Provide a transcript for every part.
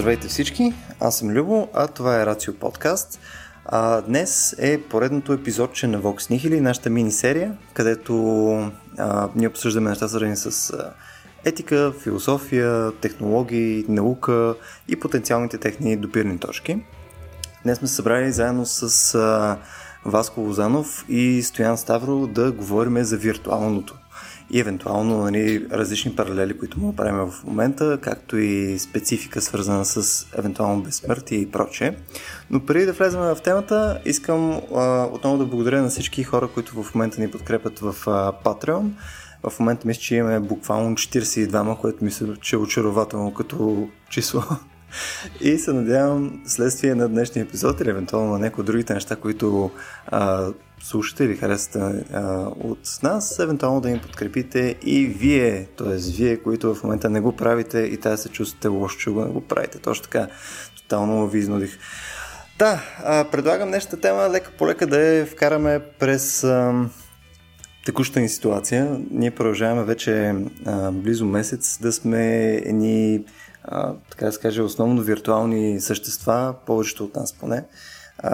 Здравейте всички, аз съм Любо, а това е Рацио подкаст. А, днес е поредното епизодче на Vox Nihili, нашата мини-серия, където а, ние обсъждаме неща свързани с а, етика, философия, технологии, наука и потенциалните техни допирни точки. Днес сме събрали заедно с а, Васко Лозанов и Стоян Ставро да говорим за виртуалното и евентуално нали, различни паралели, които му правим в момента, както и специфика свързана с евентуално безсмъртие и прочее. Но преди да влезем в темата, искам а, отново да благодаря на всички хора, които в момента ни подкрепят в а, Patreon. В момента мисля, че имаме буквално 42, което мисля, че е очарователно като число. И се надявам, следствие на днешния епизод или евентуално на някои от другите неща, които а, слушате или харесате а, от нас, евентуално да им подкрепите и вие, т.е. вие, които в момента не го правите и тази се чувствате лошо, че го не го правите. Точно така, тотално ви изнудих. Да, а, предлагам днешната тема лека по лека да я вкараме през а, текущата ни ситуация. Ние продължаваме вече а, близо месец да сме едни, така да се каже, основно виртуални същества, повечето от нас поне.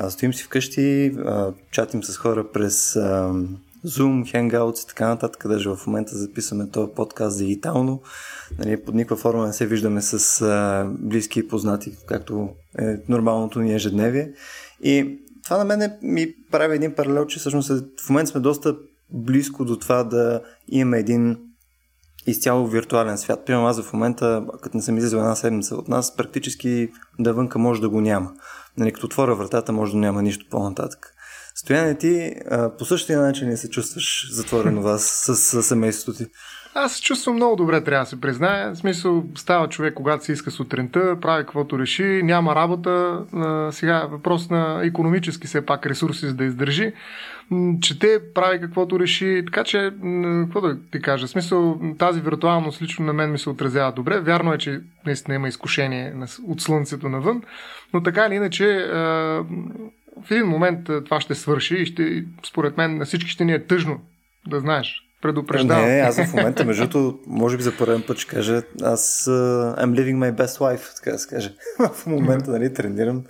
Стоим си вкъщи, а, чатим с хора през а, Zoom, Hangouts и така нататък, даже в момента записваме този подкаст дигитално. Нали, под никаква форма не се виждаме с а, близки и познати, както е нормалното ни ежедневие. И това на мен ми прави един паралел, че всъщност в момента сме доста близко до това да имаме един изцяло виртуален свят. Примерно аз в момента, като не съм излизал една седмица от нас, практически навънка може да го няма. Нали, като отворя вратата, може да няма нищо по-нататък. Стояне ти, по същия начин не се чувстваш затворено вас с, с семейството ти? Аз се чувствам много добре, трябва да се призная. В смисъл, става човек, когато се иска сутринта, прави каквото реши, няма работа. Сега въпрос на економически все пак ресурси, за да издържи. Чете, прави каквото реши. Така че, какво да ти кажа, в смисъл, тази виртуалност лично на мен ми се отразява добре. Вярно е, че наистина има изкушение от слънцето навън, но така или иначе, в един момент това ще свърши и ще, според мен на всички ще ни е тъжно да знаеш, Предупреждавам. Не, аз в момента, между другото, може би за първен път ще кажа, аз uh, I'm living my best life, така да се каже. в момента, нали, тренирам.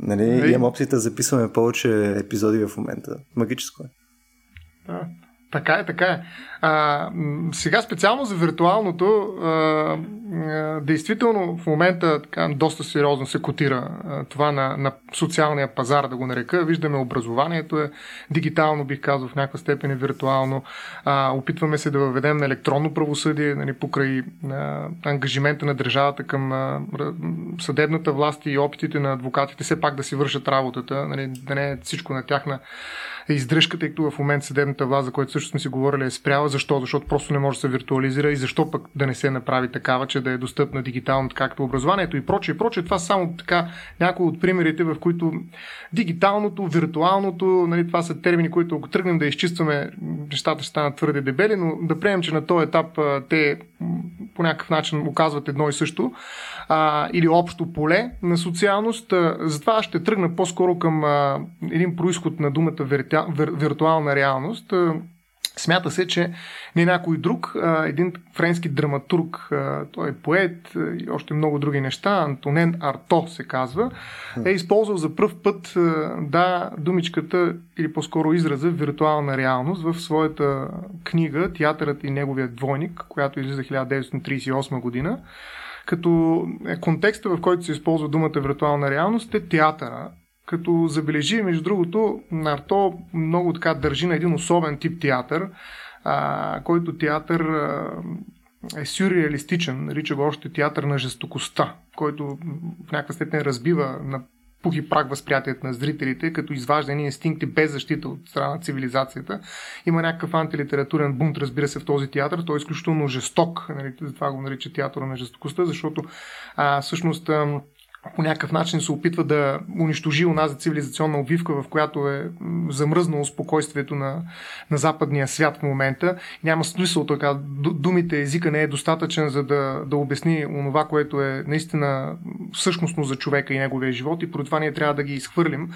Нали, и... имам опцията да записваме повече епизоди в момента. Магическо е. Да. Така е, така е. А, сега специално за виртуалното, а, а, действително в момента така, доста сериозно се котира а, това на, на социалния пазар, да го нарека. Виждаме образованието е дигитално, бих казал, в някаква степен е виртуално. А, опитваме се да въведем на електронно правосъдие, нали, покрай а, ангажимента на държавата към а, съдебната власт и опитите на адвокатите все пак да си вършат работата, нали, да не е всичко на тяхна издръжка, тъй като в момента съдебната власт, за която също сме си говорили, е спряла. Защо? Защото просто не може да се виртуализира и защо пък да не се направи такава, че да е достъпна дигитално, както образованието и прочее. И прочее. Това са само така някои от примерите, в които дигиталното, виртуалното, нали, това са термини, които ако тръгнем да изчистваме, нещата ще станат твърде дебели, но да приемем, че на този етап те по някакъв начин оказват едно и също а, или общо поле на социалност. Затова ще тръгна по-скоро към а, един происход на думата вирту... вир... виртуална реалност. Смята се, че не някой друг, един френски драматург, той е поет и още много други неща, Антонен Арто се казва, е използвал за пръв път да думичката или по-скоро израза виртуална реалност в своята книга Театърът и неговият двойник, която излиза 1938 година като е, контекста, в който се използва думата виртуална реалност е театъра. Като забележи, между другото, Нарто много така държи на един особен тип театър, а, който театър а, е сюрреалистичен, нарича го още театър на жестокостта, който в някаква степен разбива на пух и прак възприятието на зрителите, като изважда едни инстинкти без защита от страна на цивилизацията. Има някакъв антилитературен бунт, разбира се, в този театър. Той е изключително жесток, нали, затова го нарича театъра на жестокостта, защото а, всъщност а, по някакъв начин се опитва да унищожи онази цивилизационна обвивка, в която е замръзнало спокойствието на, на западния свят в момента. Няма смисъл, така, думите, езика не е достатъчен, за да, да обясни онова, което е наистина същностно за човека и неговия живот и поради това ние трябва да ги изхвърлим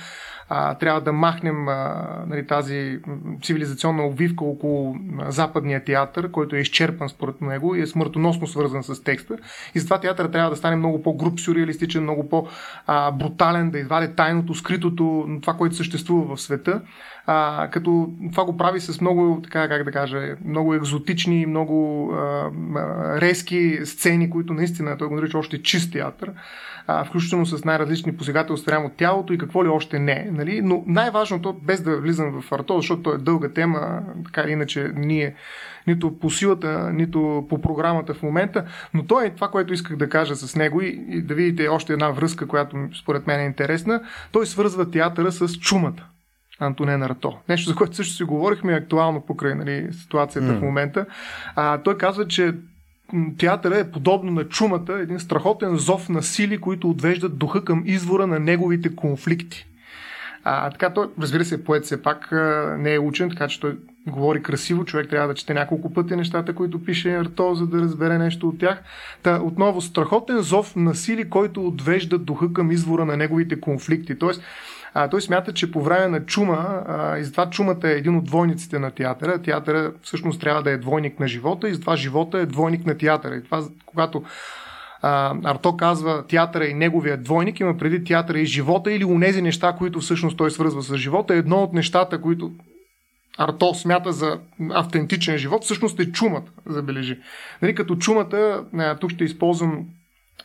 а, трябва да махнем а, нали, тази цивилизационна обвивка около западния театър, който е изчерпан според него и е смъртоносно свързан с текста. И затова театър трябва да стане много по-груп, сюрреалистичен, много по-брутален, да извади тайното, скритото, това, което съществува в света. А, като това го прави с много, така как да кажа, много екзотични, много а, резки сцени, които наистина той го нарича още чист театър а, включително с най-различни посегателства от тялото и какво ли още не. Нали? Но най-важното, без да влизам в арто, защото то е дълга тема, така или иначе ние нито по силата, нито по програмата в момента, но то е това, което исках да кажа с него и, и да видите още една връзка, която според мен е интересна. Той свързва театъра с чумата. Антонен Рато. Нещо, за което също си говорихме актуално покрай нали, ситуацията mm. в момента. А, той казва, че театъра е подобно на чумата, един страхотен зов на сили, които отвеждат духа към извора на неговите конфликти. А, така той, разбира се, поет все пак не е учен, така че той говори красиво, човек трябва да чете няколко пъти нещата, които пише Арто, за да разбере нещо от тях. Та, отново, страхотен зов на сили, който отвежда духа към извора на неговите конфликти. Тоест, а, той смята, че по време на чума, а, и затова чумата е един от двойниците на театъра, театъра всъщност трябва да е двойник на живота и затова живота е двойник на театъра. И това, когато а, Арто казва театъра и неговия двойник, има преди театъра и живота или унези неща, които всъщност той свързва с живота. Едно от нещата, които Арто смята за автентичен живот, всъщност е чумата, забележи. Нали, като чумата, тук ще използвам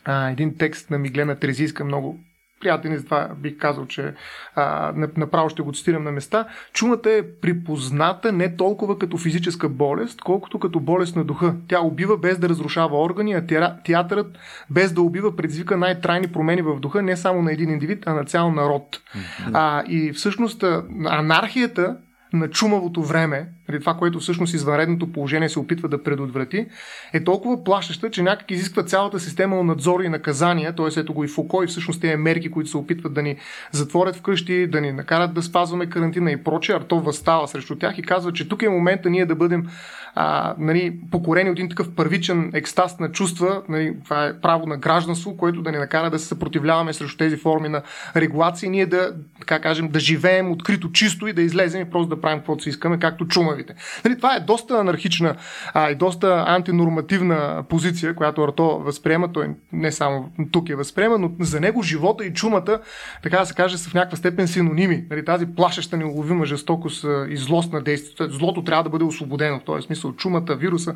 а, един текст на Миглена Трезийска, много приятен и затова бих казал, че а, направо ще го цитирам на места. Чумата е припозната не толкова като физическа болест, колкото като болест на духа. Тя убива без да разрушава органи, а театърът без да убива предизвика най-трайни промени в духа не само на един индивид, а на цял народ. Mm-hmm. А, и всъщност анархията на чумавото време, или това, което всъщност извънредното положение се опитва да предотврати, е толкова плашеща, че някак изисква цялата система на надзор и наказания, т.е. ето го и Фуко и всъщност тези мерки, които се опитват да ни затворят вкъщи, да ни накарат да спазваме карантина и прочее, Арто възстава срещу тях и казва, че тук е момента ние да бъдем а, нали, покорени от един такъв първичен екстаз на чувства, нали, това е право на гражданство, което да ни накара да се съпротивляваме срещу тези форми на регулация, ние да, така кажем, да живеем открито чисто и да излезем и просто да правим каквото си искаме, както чумавите. Нали, това е доста анархична а, и доста антинормативна позиция, която Арто възприема. Той не само тук е възприема, но за него живота и чумата, така да се каже, са в някаква степен синоними. Нали, тази плашеща, неуловима жестокост и злост на действието. Злото трябва да бъде освободено в този смисъл чумата, вируса.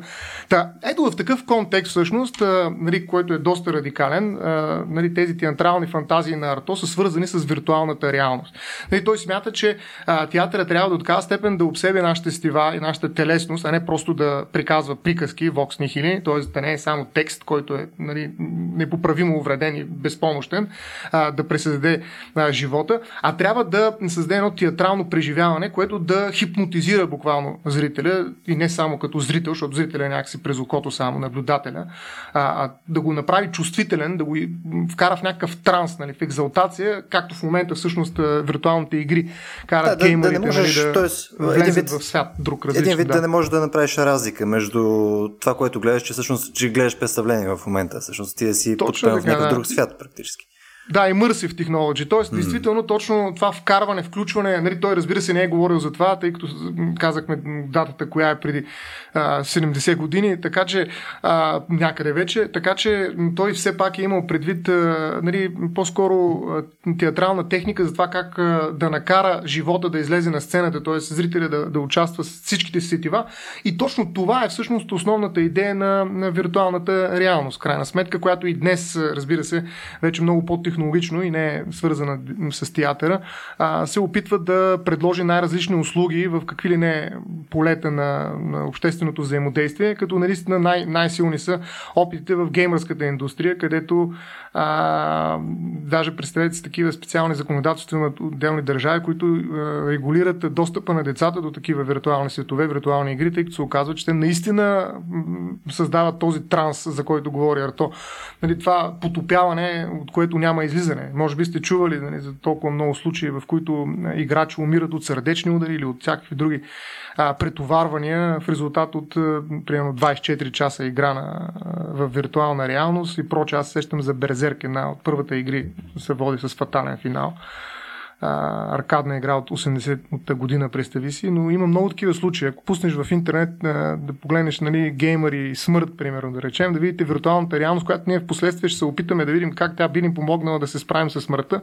Та, ето в такъв контекст всъщност, нали, който е доста радикален, нали, тези театрални фантазии на Арто са свързани с виртуалната реалност. Нали, той смята, че театъра трябва да от такава степен да обсебе нашите стива и нашата телесност, а не просто да приказва приказки, вокс нихили, т.е. да не е само текст, който е нали, непоправимо увреден и безпомощен, а, да пресъздаде а, живота, а трябва да създаде едно театрално преживяване, което да хипнотизира буквално зрителя и не само като зрител, защото зрителя е някакси през окото само наблюдателя, а, а да го направи чувствителен, да го вкара в някакъв транс, нали, в екзалтация, както в момента всъщност виртуалните игри карат да, геймерите да, да, можеш, нали, да тоест, един вид, в свят, друг различен. Един вид да. да не можеш да направиш разлика между това, което гледаш, че всъщност че гледаш представление в момента. Всъщност ти да си Точно в някакъв да. друг свят практически. Да, immersive technology. Тоест, mm. действително, точно това вкарване, включване, нали, той разбира се не е говорил за това, тъй като казахме датата, коя е преди а, 70 години, така че а, някъде вече, така че той все пак е имал предвид а, нали, по-скоро театрална техника за това как а, да накара живота да излезе на сцената, т.е. зрителя да, да участва с всичките си сетива. И точно това е всъщност основната идея на, на виртуалната реалност, крайна сметка, която и днес, разбира се, вече много по технологично и не е свързана с театъра, а, се опитва да предложи най-различни услуги в какви ли не полета на, на общественото взаимодействие, като наистина най- най-силни са опитите в геймърската индустрия, където а, даже представете такива специални законодателства на отделни държави, които а, регулират достъпа на децата до такива виртуални светове, виртуални игри, тъй като се оказва, че те наистина създават този транс, за който говори Арто. Нали, това потопяване, от което няма излизане. Може би сте чували нали, за толкова много случаи, в които играчи умират от сърдечни удари или от всякакви други а, претоварвания в резултат от примерно 24 часа игра на, в виртуална реалност и проче. Аз сещам за Берзерк, една от първата игри се води с фатален финал а, аркадна игра от 80-та година, представи си, но има много такива случаи. Ако пуснеш в интернет а, да погледнеш нали, геймъри и смърт, примерно, да речем, да видите виртуалната реалност, която ние в последствие ще се опитаме да видим как тя би ни помогнала да се справим с смъртта,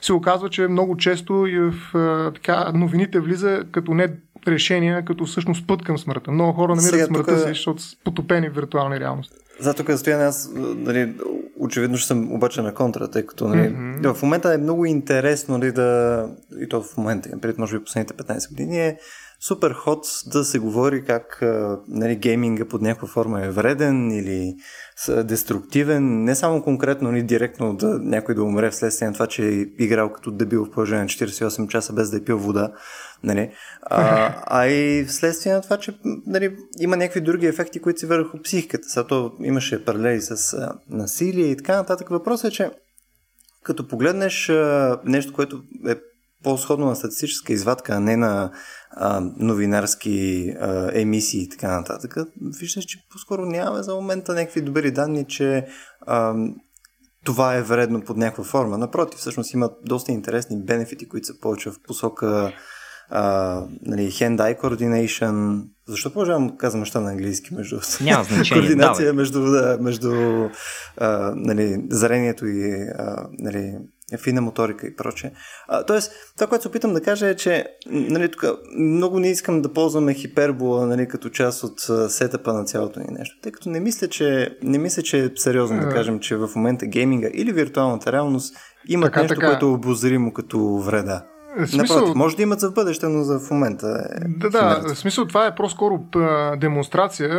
се оказва, че много често и в а, така, новините влиза като не решение, като всъщност път към смъртта. Много хора намират Сега, смъртта тук... си, защото са потопени в виртуални реалности. За тук да стоя аз, нали, очевидно ще съм обаче на контра, тъй като нали, mm-hmm. в момента е много интересно нали, да, и то в момента, пред може би последните 15 години е супер ход да се говори как нали, гейминга под някаква форма е вреден или деструктивен, не само конкретно, ни директно да някой да умре вследствие на това, че е играл като дебил в положение на 48 часа без да е пил вода, нали? а, а и вследствие на това, че нали, има някакви други ефекти, които си върху психиката. Сега то имаше паралели с а, насилие и така нататък. Въпросът е, че като погледнеш а, нещо, което е по-сходно на статистическа извадка, а не на а, новинарски а, емисии и така нататък, виждаш, че по-скоро нямаме за момента някакви добри данни, че а, това е вредно под някаква форма. Напротив, всъщност има доста интересни бенефити, които са повече в посока а, нали, hand-eye coordination. Защо продължавам казвам неща на английски? Между... Няма значение. Координация давай. между, да, между а, нали, зрението и а, нали, фина моторика и прочее. А, тоест, това, което се опитам да кажа е, че нали, тук много не искам да ползваме хипербола нали, като част от сетъпа на цялото ни нещо, тъй като не мисля, че, не мисля, че е сериозно да кажем, че в момента гейминга или виртуалната реалност имат така, нещо, така. което е обозримо като вреда. Смисъл... Напротив, може да имат за бъдеще, но за в момента е. Да, да, в смисъл това е по-скоро демонстрация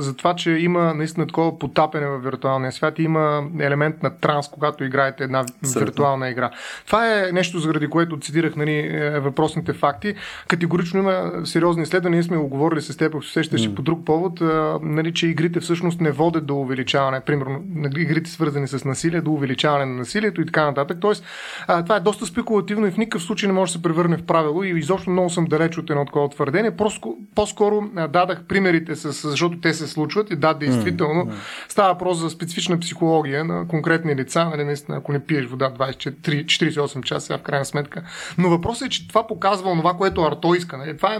за това, че има наистина такова потапене в виртуалния свят и има елемент на транс, когато играете една Абсолютно. виртуална игра. Това е нещо, заради което цитирах нали, е, въпросните факти. Категорично има сериозни изследвания, ние сме го говорили с теб, ако се сещаш mm. по друг повод, нали, че игрите всъщност не водят до увеличаване, примерно игрите свързани с насилие, до увеличаване на насилието и така нататък. Тоест, това е доста спекулативно и в никакъв случай не може да се превърне в правило и изобщо много съм далеч от едно такова твърдение. Просто, по-скоро дадах примерите, с, защото те се случват и да, действително mm, става въпрос за специфична психология на конкретни лица, нали, наистина, ако не пиеш вода 24, 48 часа, в крайна сметка. Но въпросът е, че това показва това, което Арто иска. Нали. Това е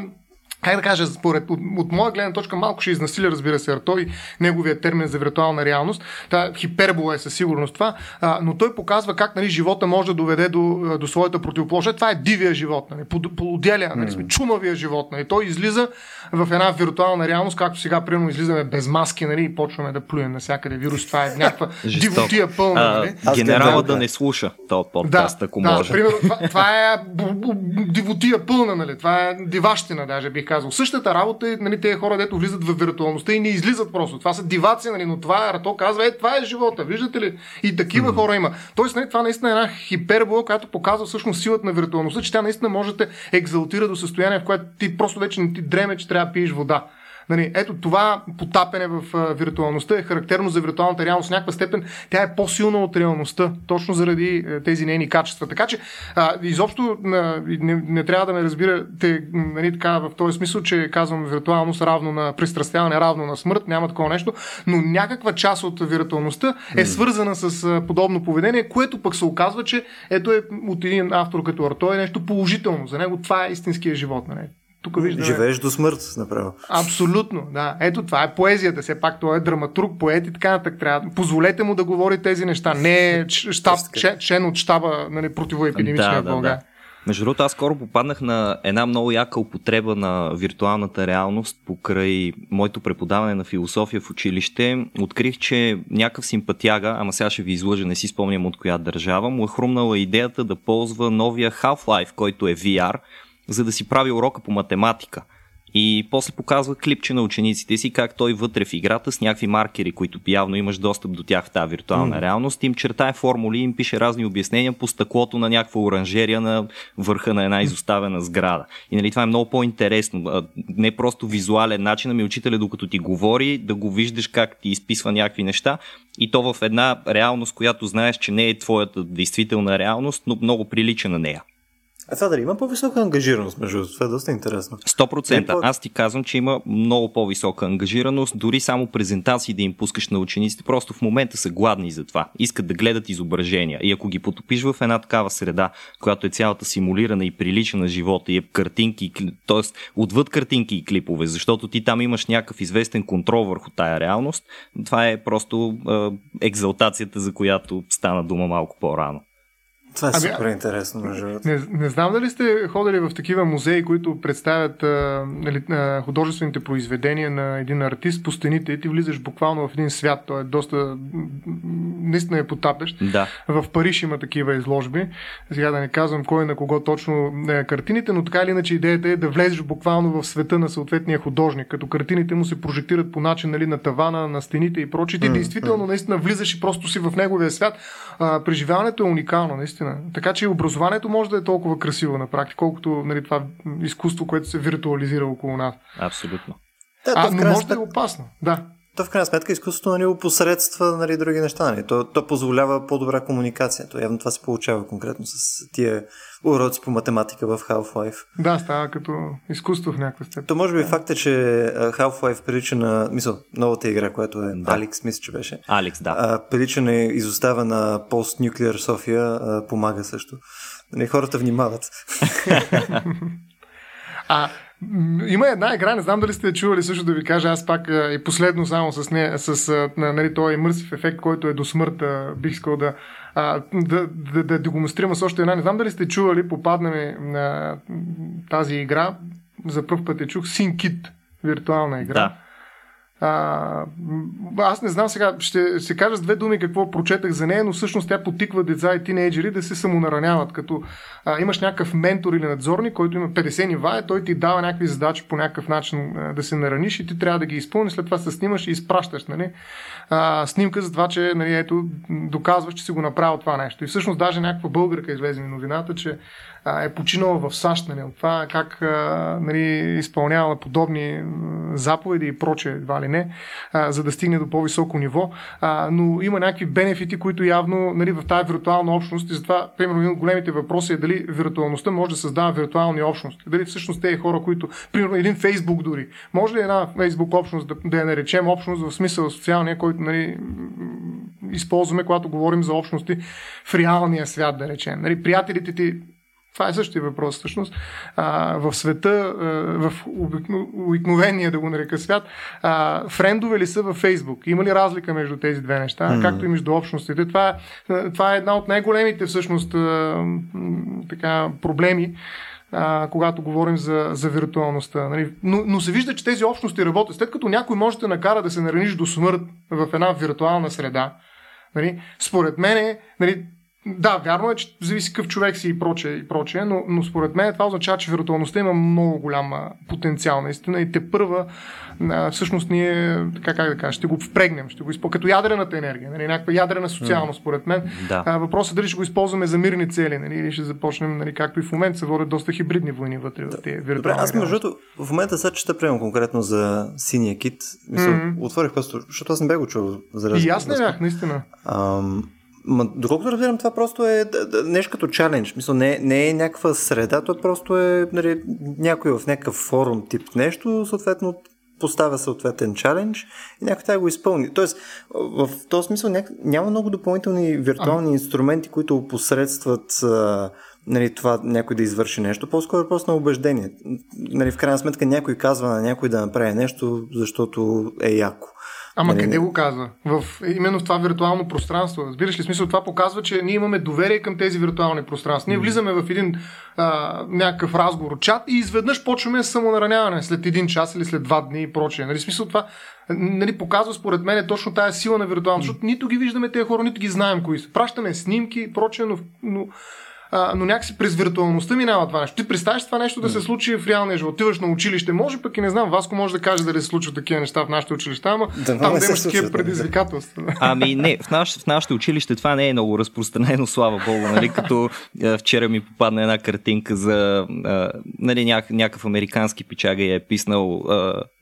как да кажа, според, от, от моя гледна точка малко ще изнасиля, разбира се, той неговия термин за виртуална реалност. Та хипербола е със сигурност това, а, но той показва как нали, живота може да доведе до, до своята противоположност. Това е дивия живот, нали, полуделя, нали, сме, чумавия живот. Нали. Той излиза в една виртуална реалност, както сега, примерно, излизаме без маски нали, и почваме да плюем навсякъде вирус. Това е някаква дивотия пълна. Нали. А, генерала да не слуша този подкаст, да, ако да, може. Примерно, това, това е дивотия пълна, нали. това е диващина, даже бих казал. Същата работа е нали, тези хора, дето влизат в виртуалността и не излизат просто. Това са диваци, нали, но това е, то казва, е, това е живота, виждате ли? И такива mm-hmm. хора има. Тоест, нали, това наистина е една хипербола, която показва всъщност силата на виртуалността, че тя наистина може да екзалтира до състояние, в което ти просто вече не ти дреме, че трябва да пиеш вода. Нали, ето това потапене в а, виртуалността е характерно за виртуалната реалност. В някаква степен тя е по-силна от реалността, точно заради а, тези нейни качества. Така че а, изобщо а, не, не трябва да ме разбирате нали, така, в този смисъл, че казвам виртуалност равно на пристрастяване, равно на смърт, няма такова нещо, но някаква част от виртуалността е свързана с а, подобно поведение, което пък се оказва, че ето е от един автор като Арто е нещо положително. За него това е истинския живот. Нали? Тук виждаме... Живееш до смърт, направо. Абсолютно, да. Ето това е поезията. Все пак той е драматург, поет и така нататък. Трябва... Позволете му да говори тези неща. Не е щаб, член от щаба нали, противоепидемичния да, България. Да, да. Между другото, аз скоро попаднах на една много яка употреба на виртуалната реалност покрай моето преподаване на философия в училище. Открих, че някакъв симпатяга, ама сега ще ви излъжа, не си спомням от коя държава, му е хрумнала идеята да ползва новия Half-Life, който е VR, за да си прави урока по математика. и после показва клипче на учениците си, как той вътре в играта с някакви маркери, които явно имаш достъп до тях в тази виртуална mm. реалност, им чертае формули, им пише разни обяснения по стъклото на някаква оранжерия на върха на една изоставена сграда. И нали, това е много по-интересно. Не просто визуален начин, ами учителя докато ти говори, да го виждаш как ти изписва някакви неща и то в една реалност, която знаеш, че не е твоята действителна реалност, но много прилича на нея. А това дали има по-висока ангажираност, между това е доста интересно. 100%. По... Аз ти казвам, че има много по-висока ангажираност, дори само презентации да им пускаш на учениците, просто в момента са гладни за това. Искат да гледат изображения. И ако ги потопиш в една такава среда, която е цялата симулирана и прилича на живота и е картинки, т.е. отвъд картинки и клипове, защото ти там имаш някакъв известен контрол върху тая реалност, това е просто е, екзалтацията, за която стана дума малко по-рано. Това е ами, супер интересно, между не, не знам дали сте ходили в такива музеи, които представят а, нали, а, художествените произведения на един артист по стените и ти влизаш буквално в един свят. Той е доста. наистина е потапещ. Да. В Париж има такива изложби. Сега да не казвам кой е на кого точно е картините, но така или иначе идеята е да влезеш буквално в света на съответния художник, като картините му се прожектират по начин нали, на тавана, на стените и прочие. Ти mm, действително mm. наистина влизаш и просто си в неговия свят. А, преживяването е уникално, наистина наистина. Така че и образованието може да е толкова красиво на практика, колкото нали, това изкуство, което се виртуализира около нас. Абсолютно. Да, а, но може да е опасно. Да. То в крайна сметка изкуството нали, опосредства нали, други неща. Нали. То, то позволява по-добра комуникация. То явно това се получава конкретно с тия уроци по математика в Half-Life. Да, става като изкуство в някаква степен. То може би да. факт е, че Half-Life прилича на... Мисъл, новата игра, която е да. Алекс, мисля, че беше. Алекс, да. А, прилича на изостава на пост-нюклеар София, а, помага също. Не, нали, хората внимават. а, има една игра, не знам дали сте чували също да ви кажа, аз пак и последно само с, не, с нали, този имърсив ефект, който е до смърт, бих искал да, да, да, да, да демонстрирам с още една. Не знам дали сте чували, попаднаме на тази игра, за първ път я чух, SynKit, виртуална игра. Да. А, аз не знам сега, ще се кажа с две думи какво прочетах за нея, но всъщност тя потиква деца и тинейджери да се самонараняват, като а, имаш някакъв ментор или надзорник, който има 50 нива, и той ти дава някакви задачи по някакъв начин а, да се нараниш и ти трябва да ги изпълниш, след това се снимаш и изпращаш нали? а, снимка за това, че нали, ето, доказваш, че си го направил това нещо. И всъщност даже някаква българка излезе новината, че е починала в САЩ, нали, от това как а, нали, изпълнявала подобни заповеди и проче, едва ли не, а, за да стигне до по-високо ниво. А, но има някакви бенефити, които явно нали, в тази виртуална общност и затова, примерно, един от големите въпроси е дали виртуалността може да създава виртуални общности. Дали всъщност тези хора, които, примерно, един Фейсбук дори, може ли една Фейсбук общност да, да я наречем общност в смисъл социалния, който нали, използваме, когато говорим за общности в реалния свят, да речем. Нали, приятелите ти това е същия въпрос, всъщност. А, в света, а, в обикновения, да го нарека свят, а, френдове ли са във Фейсбук? Има ли разлика между тези две неща, mm-hmm. както и между общностите? Това, това е една от най-големите, всъщност, а, така, проблеми, а, когато говорим за, за виртуалността. Нали? Но, но се вижда, че тези общности работят. След като някой може да накара да се нараниш до смърт в една виртуална среда, нали? според мен, нали, да, вярно е, че зависи какъв човек си и прочее, и прочее но, но според мен това означава, че виртуалността има много голям потенциал наистина и те първа всъщност ние, така как да кажа, ще го впрегнем, ще го използваме като ядрената енергия, нали, някаква ядрена социалност, според мен. Да. А, въпросът е дали ще го използваме за мирни цели, нали, или ще започнем, нали, както и в момента се водят доста хибридни войни вътре да. в тези виртуални. Аз между другото, в момента сега чета приемам конкретно за синия кит. Мисъл, mm-hmm. отворих просто, защото аз не бях го чул. За и аз не бях, наистина. Ам, Ма, доколкото разбирам, това просто е нещо като чалендж. Мисля, не, не е някаква среда, то просто е нали, някой в някакъв форум тип нещо, съответно поставя съответен чалендж и някой трябва да го изпълни. Тоест, в този смисъл няк... няма много допълнителни виртуални а. инструменти, които посредстват а, нали, това някой да извърши нещо. По-скоро е въпрос на убеждение. Нали, в крайна сметка някой казва на някой да направи нещо, защото е яко. Ама нали... къде го казва? В, именно в това виртуално пространство. Разбираш ли смисъл? Това показва, че ние имаме доверие към тези виртуални пространства. Ние влизаме в един а, някакъв разговор, чат и изведнъж почваме самонараняване след един час или след два дни и прочее. Нали, смисъл това нали, показва според мен точно тая сила на виртуално, защото нито ги виждаме тези хора, нито ги знаем кои са. Пращаме снимки и прочее, но, но а, но някакси през виртуалността минава това нещо. Ти представяш това нещо да се случи в реалния живот. Отиваш на училище, може пък и не знам, Васко може да каже дали се случват такива неща в нашите училища, ама да, там да имаш такива предизвикателства. Ами не, в, наш, в нашите училище това не е много разпространено, слава богу, нали, като вчера ми попадна една картинка за нали, няк, някакъв американски пичага и е писнал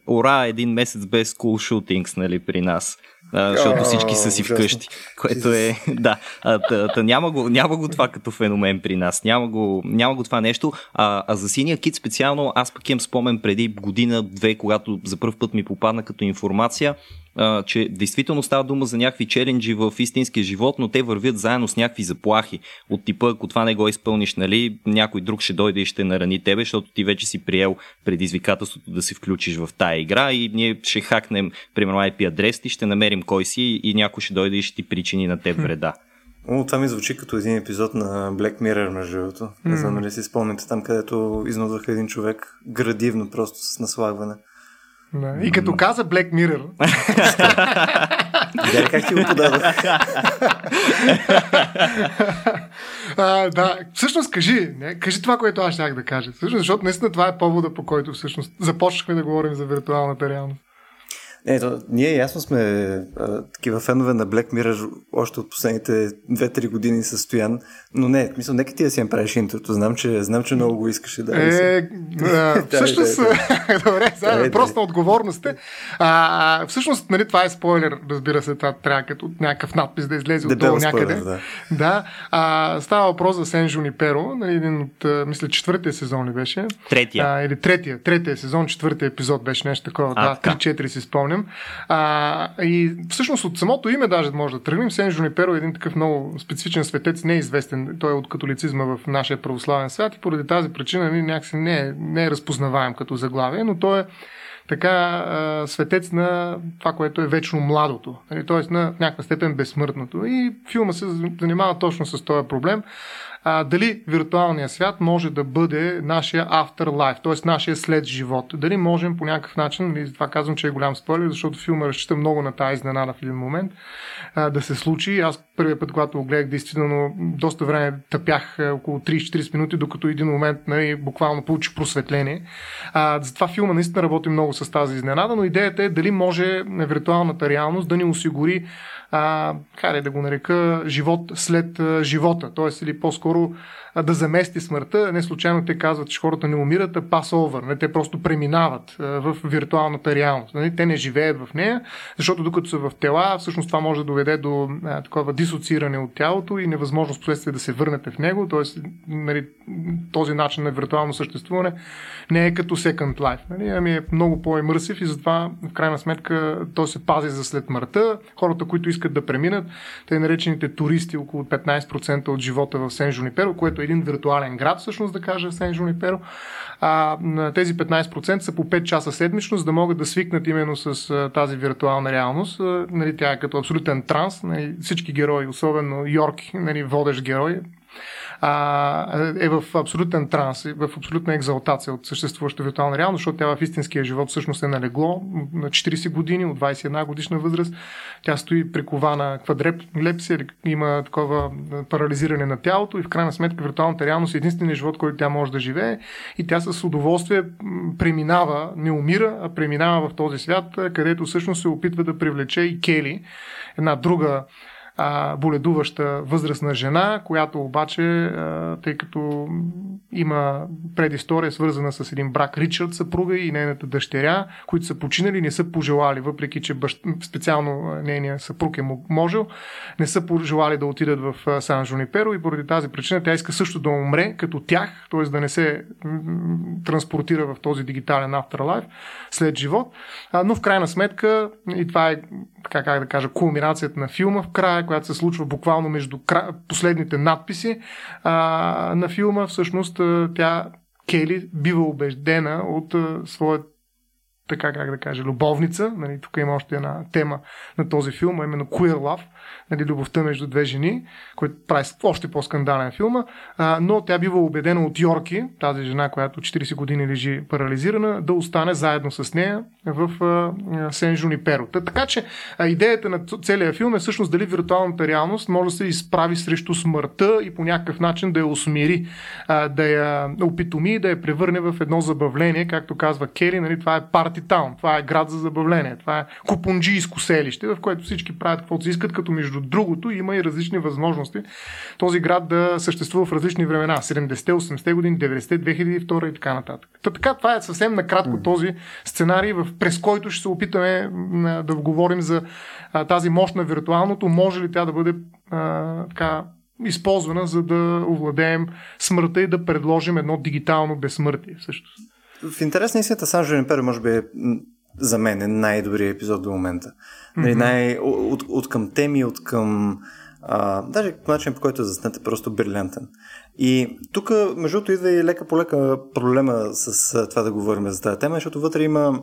ура, един месец без school shootings нали, при нас а, защото всички са си вкъщи. Което е. Да. А, та, та, няма, го, няма го това като феномен при нас. Няма го, няма го това нещо. А, а за синия кит специално, аз пък имам спомен преди година-две, когато за първ път ми попадна като информация а, че действително става дума за някакви челенджи в истинския живот, но те вървят заедно с някакви заплахи. От типа, ако това не го изпълниш, нали, някой друг ще дойде и ще нарани тебе, защото ти вече си приел предизвикателството да се включиш в тая игра и ние ще хакнем, примерно, IP адрес, и ще намерим кой си и някой ще дойде и ще ти причини на теб вреда. О, това ми звучи като един епизод на Black Mirror, между другото. Не знам дали си спомняте там, където изнудваха един човек градивно, просто с наслагване. Да. И като каза Black Mirror. Гледай как ти го подадох. а, да, всъщност кажи, не, кажи това, което аз щях да кажа. Всъщност, защото наистина това е повода, по който всъщност започнахме да говорим за виртуалната реалност. Ето, ние ясно сме а, такива фенове на Black Mirror още от последните 2-3 години състоян, но не, мисля, нека ти да си направиш интрото, знам, че, знам, че много го искаше да е, а, Всъщност, добре, сега, просто на отговорност е. А, всъщност, нали, това е спойлер, разбира се, това трябва като някакъв надпис да излезе от долу някъде. да. да а, става въпрос за Сен Жуни Перо, нали, един от, мисля, четвъртия сезон ли беше? Третия. А, или третия, третия сезон, четвъртия епизод беше нещо такова. А, да, 3-4 си спомням. А, и всъщност от самото име даже може да тръгнем. Сен Жуниперо е един такъв много специфичен светец, не Той е от католицизма в нашия православен свят и поради тази причина нали, някакси не е, не е разпознаваем като заглавие, но той е така светец на това, което е вечно младото, нали, т.е. на някаква степен безсмъртното. И филма се занимава точно с този проблем а, дали виртуалният свят може да бъде нашия afterlife, т.е. нашия след живот. Дали можем по някакъв начин, и това казвам, че е голям спойлер, защото филма разчита много на тази изненада в един момент, а, да се случи. Аз първият път, когато го гледах, действително доста време тъпях около 30-40 минути, докато един момент нали, буквално получи просветление. А, затова филма наистина работи много с тази изненада, но идеята е дали може виртуалната реалност да ни осигури а, хайде да го нарека, живот след а, живота. Тоест, или по-скоро да замести смъртта. Не случайно те казват, че хората не умират, а пас over. Не, те просто преминават в виртуалната реалност. Не, те не живеят в нея, защото докато са в тела, всъщност това може да доведе до а, такова дисоцииране от тялото и невъзможност последствие да се върнете в него. Тоест, нали, този начин на виртуално съществуване не е като Second Life. Нали, ами е много по-емърсив и затова в крайна сметка той се пази за след смъртта. Хората, които искат да преминат, те наречените туристи, около 15% от живота в Сен Жуниперо, което като един виртуален град, всъщност да кажа Сен Жуниперо. А, тези 15% са по 5 часа седмично, за да могат да свикнат именно с тази виртуална реалност. Нали, тя е като абсолютен транс. Нали, всички герои, особено Йорк, нали, водещ герой, а, е в абсолютен транс, в абсолютна екзалтация от съществуващата виртуална реалност, защото тя в истинския живот всъщност е налегло на 40 години, от 21 годишна възраст. Тя стои прикована квадрепсия, има такова парализиране на тялото и в крайна сметка виртуалната реалност е единственият живот, който тя може да живее и тя с удоволствие преминава, не умира, а преминава в този свят, където всъщност се опитва да привлече и Кели, една друга а, боледуваща възрастна жена, която обаче, а, тъй като има предистория свързана с един брак Ричард, съпруга и нейната дъщеря, които са починали, не са пожелали, въпреки че бащ... специално нейният съпруг е можел, не са пожелали да отидат в Сан Жуниперо и поради тази причина тя иска също да умре като тях, т.е. да не се транспортира в този дигитален afterlife след живот. А, но в крайна сметка, и това е така как да кажа, кулминацията на филма в края, която се случва буквално между последните надписи а, на филма, всъщност тя, Кели, бива убеждена от своят така как да кажа, любовница. Нали, тук има още една тема на този филм, а именно Queer Love – нали, любовта между две жени, който прави още по-скандален филма, а, но тя бива убедена от Йорки, тази жена, която 40 години лежи парализирана, да остане заедно с нея в а, Сен Жуниперо. Така че а, идеята на целият филм е всъщност дали виртуалната реалност може да се изправи срещу смъртта и по някакъв начин да я усмири, а, да я опитоми, да я превърне в едно забавление, както казва Кери, нали, това е парти таун, това е град за забавление, това е купунджийско селище, в което всички правят каквото си искат, като между другото има и различни възможности този град да съществува в различни времена, 70-те, 80-те години, 90-те, 2002 и така нататък. Та, така, това е съвсем накратко този сценарий, в, през който ще се опитаме да говорим за а, тази мощ на виртуалното, може ли тя да бъде а, така използвана, за да овладеем смъртта и да предложим едно дигитално безсмъртие. Също. В интерес на истината, Сан Жунипер може би е за мен е най-добрият епизод до момента. Mm-hmm. Най- от, от към теми, от към... А, даже начин по който е заснет е просто брилянтен. И тук, между другото, идва и лека по лека проблема с това да говорим за тази тема, защото вътре има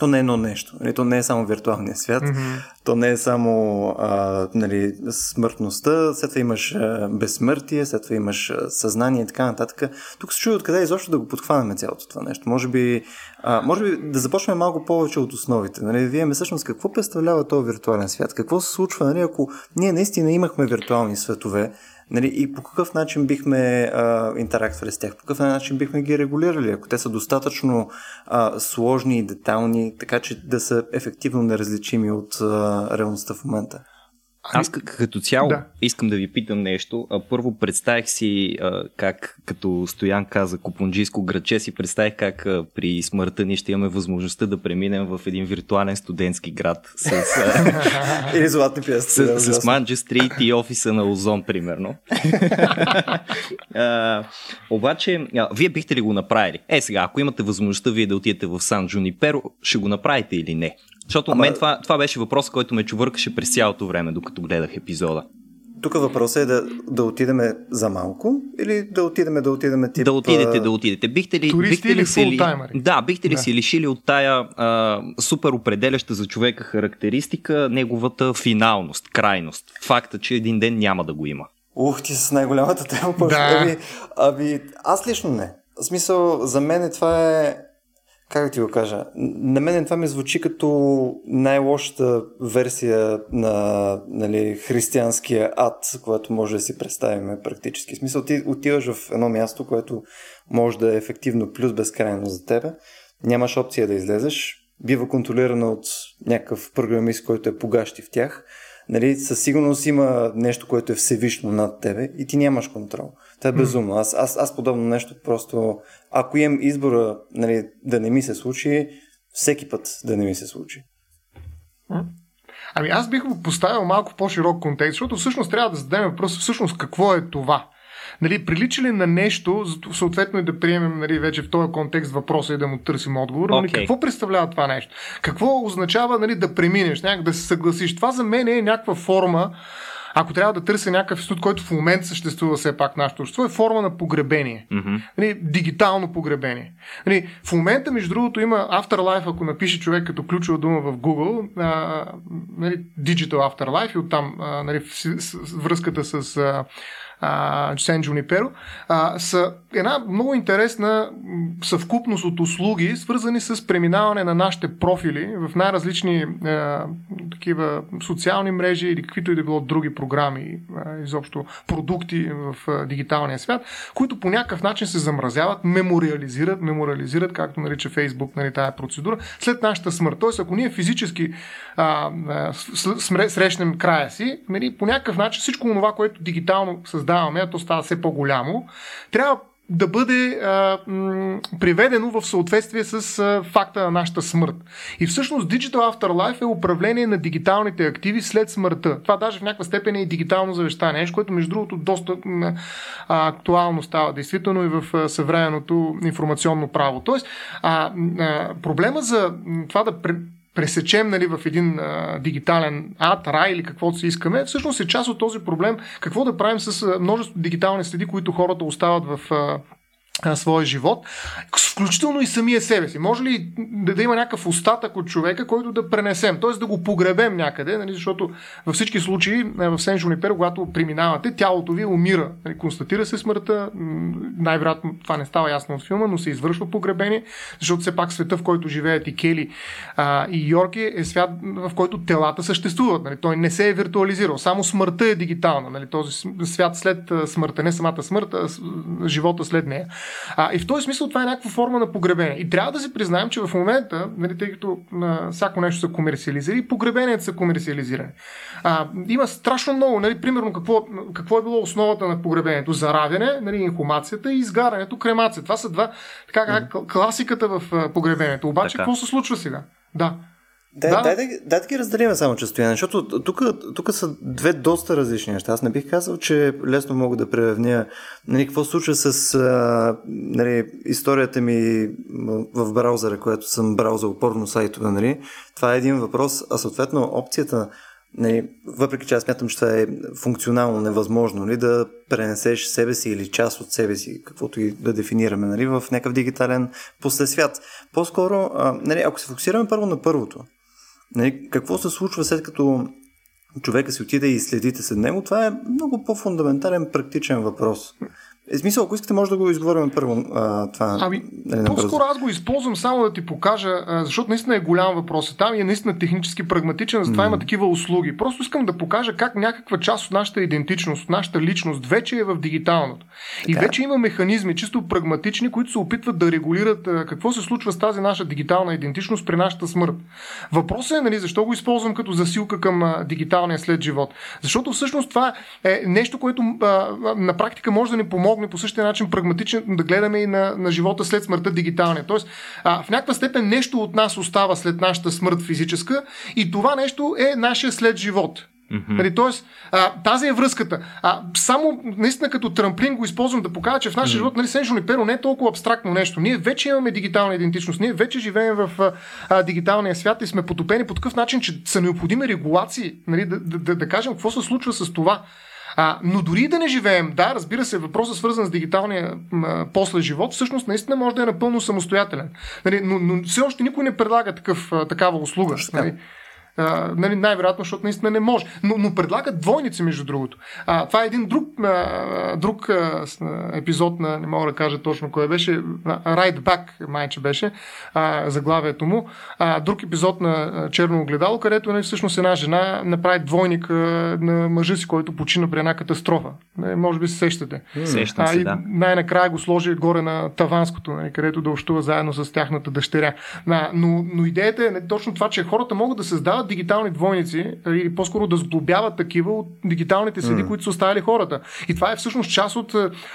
то не е едно нещо. Нали? То не е само виртуалния свят, mm-hmm. то не е само а, нали, смъртността, след това имаш а, безсмъртие, след това имаш а, съзнание и така нататък. Тук се чуя откъде изобщо да го подхванем цялото това нещо. Може би, а, може би да започнем малко повече от основите. Нали? Вие всъщност какво представлява този виртуален свят? Какво се случва, нали, ако ние наистина имахме виртуални светове, Нали, и по какъв начин бихме а, интерактвали с тях, по какъв начин бихме ги регулирали, ако те са достатъчно а, сложни и детални, така че да са ефективно неразличими от а, реалността в момента. Аз като цяло да. искам да ви питам нещо. Първо представих си как, като Стоян каза Купунджийско градче, си представих как при смъртта ни ще имаме възможността да преминем в един виртуален студентски град с, Или златни пиести. С, с Манджи Стрит и офиса на Озон, примерно. а, обаче, а, вие бихте ли го направили? Е, сега, ако имате възможността вие да отидете в Сан Джуниперо, ще го направите или не? Защото Ама... мен това, това беше въпрос, който ме чувъркаше през цялото време, докато гледах епизода. Тук въпросът е да, да отидеме за малко или да отидеме да отидеме тип... Да отидете, да отидете. Бихте ли, Туристи бихте ли си ли, Да, бихте ли да. си лишили от тая а, супер определяща за човека характеристика неговата финалност, крайност. Факта, че един ден няма да го има. Ух, ти с най-голямата тема. Да. Ами, ами, аз лично не. В смисъл, за мен това е как ти го кажа, на мен това ми звучи като най-лошата версия на нали, християнския ад, което може да си представим практически. В смисъл, ти отиваш в едно място, което може да е ефективно плюс безкрайно за тебе, нямаш опция да излезеш, бива контролирана от някакъв програмист, който е погащи в тях, нали, със сигурност има нещо, което е всевишно над тебе и ти нямаш контрол. Това е безумно. Аз, аз, аз подобно нещо просто, ако имам избора нали, да не ми се случи, всеки път да не ми се случи. Ами аз бих го поставил малко по-широк контекст, защото всъщност трябва да зададем въпрос всъщност какво е това. Нали, прилича ли на нещо, съответно и да приемем нали, вече в този контекст въпроса и да му търсим отговор, okay. нали, какво представлява това нещо? Какво означава нали, да преминеш, някак да се съгласиш? Това за мен е някаква форма, ако трябва да търся някакъв институт, който в момента съществува все пак нашето общество, е форма на погребение. Mm-hmm. Нали, дигитално погребение. Нали, в момента, между другото, има Afterlife, ако напише човек като ключова дума в Google, а, нали, Digital Afterlife и оттам а, нали, връзката с а, Сен Джуниперо, а, са една много интересна съвкупност от услуги, свързани с преминаване на нашите профили в най-различни а, такива социални мрежи или каквито и да било други програми, а, изобщо продукти в а, дигиталния свят, които по някакъв начин се замразяват, мемориализират, мемориализират, както нарича Фейсбук, нали, тая процедура, след нашата смърт. Тоест, ако ние физически а, а, срещнем края си, нали, по някакъв начин всичко това, което дигитално създава създаваме, а то става все по-голямо, трябва да бъде а, м, приведено в съответствие с а, факта на нашата смърт. И всъщност Digital Afterlife е управление на дигиталните активи след смъртта. Това даже в някаква степен е и дигитално завещание, нещо, което между другото доста а, актуално става действително и в съвременното информационно право. Тоест, а, а, проблема за това да пресечем нали, в един а, дигитален ад, рай или каквото си искаме, всъщност е част от този проблем какво да правим с множество дигитални следи, които хората остават в а, а, своя живот, включително и самия себе си. Може ли да, да има някакъв остатък от човека, който да пренесем, т.е. да го погребем някъде, нали, защото във всички случаи в Сен Жунипер, когато преминавате, тялото ви умира. Нали, констатира се смъртта, най-вероятно това не става ясно от филма, но се извършва погребение, защото все пак света, в който живеят и Кели а, и Йорки е свят, в който телата съществуват. Нали, той не се е виртуализирал, само смъртта е дигитална. Нали, този свят след смъртта, не самата смърт, а живота след нея. А, и в този смисъл това е някаква форма на погребение. И трябва да си признаем, че в момента, нали, тъй като на всяко нещо са комерциализирани, и погребенията са комерциализирани. А, има страшно много, нали, примерно какво, какво е било основата на погребението. Заравяне, нали, инхумацията и изгарянето, кремация. Това са два, така как класиката в погребението. Обаче, така. какво се случва сега? Да. Дай, да. дай, дай, дай да ги разделим само частояне, защото тук, тук са две доста различни неща. Аз не бих казал, че лесно мога да превевня нали, какво случва с а, нали, историята ми в браузъра, която съм браузал порно сайтове. Нали. Това е един въпрос, а съответно опцията Нали, въпреки че аз смятам, че това е функционално невъзможно, нали, да пренесеш себе си или част от себе си, каквото и да дефинираме, нали, в някакъв дигитален послесвят. По-скоро, а, нали, ако се фокусираме първо на първото, Нали, какво се случва след като човека си отиде и следите след него, това е много по-фундаментален практичен въпрос. Е, смисъл, ако искате, може да го изговорим първо а, това. Ами, нали, по-скоро аз го използвам само да ти покажа, а, защото наистина е голям въпрос. Там и е наистина технически прагматичен, затова mm. има такива услуги. Просто искам да покажа как някаква част от нашата идентичност, от нашата личност вече е в дигиталното. Така. И вече има механизми, чисто прагматични, които се опитват да регулират а, какво се случва с тази наша дигитална идентичност при нашата смърт. Въпросът е, нали, защо го използвам като засилка към а, дигиталния след живот? Защото всъщност това е нещо, което а, на практика може да ни помогне помогне по същия начин прагматично да гледаме и на, на живота след смъртта дигиталния. Тоест, а, в някаква степен нещо от нас остава след нашата смърт физическа и това нещо е нашия след живот. Mm-hmm. Нали, тоест, а, тази е връзката. А, само наистина като трамплин го използвам да покажа, че в нашия mm-hmm. живот нали, Сенжо Перо не е толкова абстрактно нещо. Ние вече имаме дигитална идентичност. Ние вече живеем в а, дигиталния свят и сме потопени по такъв начин, че са необходими регулации. Нали, да, да, да, да кажем какво се случва с това. А, но дори да не живеем, да, разбира се, въпросът свързан с дигиталния а, после живот, всъщност наистина може да е напълно самостоятелен. Нали, но, но все още никой не предлага такъв, а, такава услуга. Нали а, нали, най-вероятно, защото наистина не може. Но, но предлагат двойници, между другото. А, това е един друг, а, друг а, епизод на, не мога да кажа точно кой беше, Right Back, майче беше, а, заглавието му. А, друг епизод на Черно огледало, където нали, всъщност една жена направи двойник а, на мъжа си, който почина при една катастрофа. Не, може би се сещате. Сещам се, да. Най-накрая го сложи горе на Таванското, нали, където да общува заедно с тяхната дъщеря. А, но, но идеята е не, точно това, че хората могат да създават дигитални двойници, или по-скоро да сглобяват такива от дигиталните следи, mm. които са оставили хората. И това е всъщност част от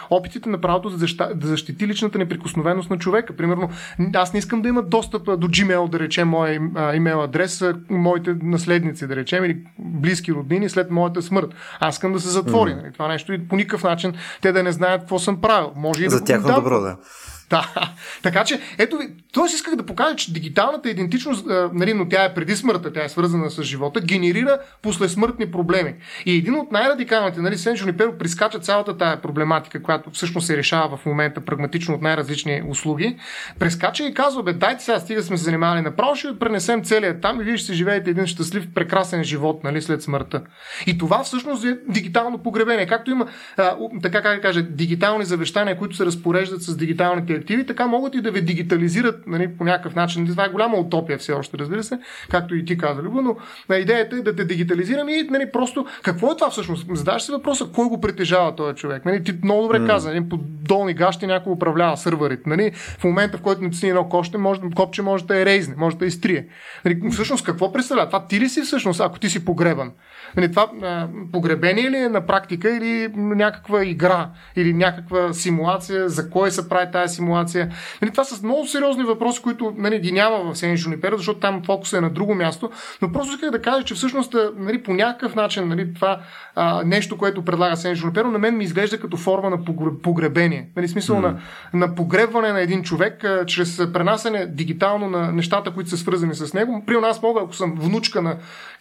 опитите на правото да, заща, да защити личната неприкосновеност на човека. Примерно, аз не искам да имат достъп до Gmail, да речем, моя имейл адрес, моите наследници, да речем, или близки роднини след моята смърт. Аз искам да се затвори. Mm. Това нещо и по никакъв начин те да не знаят какво съм правил. Може и За да тяхно добро, да. Да. така че, ето ви, т.е. исках да покажа, че дигиталната идентичност, нали, но тя е преди смъртта, тя е свързана с живота, генерира послесмъртни проблеми. И един от най-радикалните, нали, Сен Жуниперо прискача цялата тая проблематика, която всъщност се решава в момента прагматично от най-различни услуги, прескача и казва, бе, дайте сега, стига сме се занимавали направо, ще пренесем целият там и вие ще си живеете един щастлив, прекрасен живот, нали, след смъртта. И това всъщност е дигитално погребение. Както има, а, така как кажа, дигитални завещания, които се разпореждат с дигиталните активи, така могат и да ви дигитализират нали, по някакъв начин. Това е голяма утопия все още, разбира се, както и ти каза, Любо, но идеята е да те дигитализираме и нали, просто какво е това всъщност? Задаш си въпроса, кой го притежава този човек? Нали, ти много добре mm. каза, нали, по долни гащи някой управлява сървърите. Нали, в момента, в който натисне едно коще, може, копче може да е рейзне, може да изтрие. Нали, всъщност какво представлява? Това ти ли си всъщност, ако ти си погребан? Нали, това а, погребение ли е на практика или някаква игра или някаква симулация, за кой се прави тази симулация? Нали, това са много сериозни въпроси, които нали, ги няма в Сени Жунипера, защото там фокусът е на друго място, но просто исках да кажа, че всъщност нали, по някакъв начин нали, това а, нещо, което предлага Сени Жунипера, на мен ми изглежда като форма на погребение. Нали, смисъл mm. на, на погребване на един човек а, чрез пренасене дигитално на нещата, които са свързани с него. При нас мога, ако съм внучка на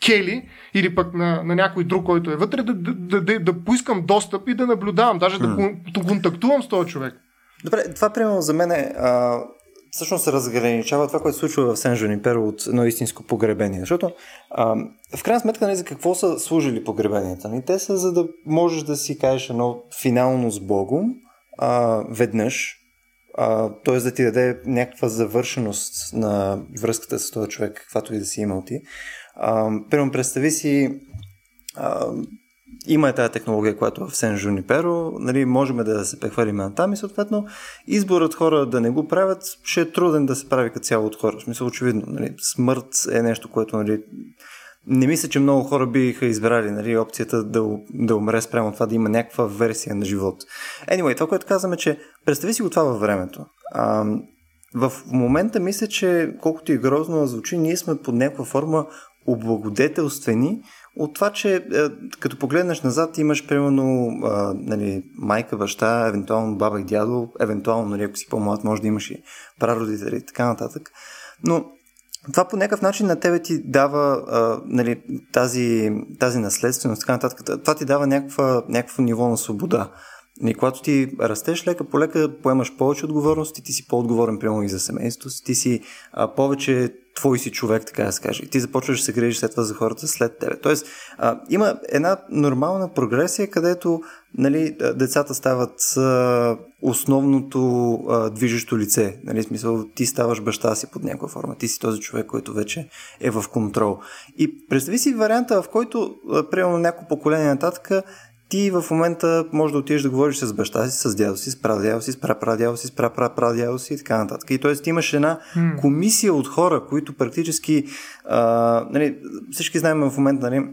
Кели или пък на, на някой друг, който е вътре, да, да, да, да, поискам достъп и да наблюдавам, даже mm. да, да контактувам с този човек. Добре, това примерно за мен е а, всъщност се разграничава това, което се случва в Сен Жуниперо от едно истинско погребение. Защото а, в крайна сметка нали, за какво са служили погребенията? Нали? Те са за да можеш да си кажеш едно финално с Богом а, веднъж, т.е. да ти даде някаква завършеност на връзката с този човек, каквато и да си имал ти. Примерно представи си а, има е тази технология, която в Сен Жуниперо, нали, можем да се прехвърлим на там и съответно изборът хора да не го правят ще е труден да се прави като цяло от хора. В смисъл, очевидно, нали, смърт е нещо, което нали, не мисля, че много хора биха избрали нали, опцията да, да умре спрямо това, да има някаква версия на живот. Anyway, това, което казваме, че представи си го това във времето. А, в момента мисля, че колкото и грозно звучи, ние сме под някаква форма облагодетелствени от това, че е, като погледнеш назад имаш примерно а, нали, майка, баща, евентуално баба и дядо, евентуално, нали, ако си по-млад, може да имаш и прародители и така нататък. Но това по някакъв начин на тебе ти дава а, нали, тази, тази наследственост, така нататък. Това ти дава някаква, някакво ниво на свобода. И когато ти растеш лека по лека, поемаш повече отговорности, ти си по-отговорен прямо и за семейството си, ти си а, повече твой си човек, така да се каже. И ти започваш да се грижиш след това за хората след тебе. Тоест, а, има една нормална прогресия, където нали, децата стават а, основното а, движещо лице. Нали, смисъл, ти ставаш баща си под някаква форма. Ти си този човек, който вече е в контрол. И представи си варианта, в който, примерно, няколко поколения нататък, ти в момента можеш да отидеш да говориш с баща си, с дядо си, с прадядо си, с прапрадядо си, с прапрапрадядо си и така нататък. И т.е. ти имаш една комисия от хора, които практически а, нали, всички знаем в момента, нали,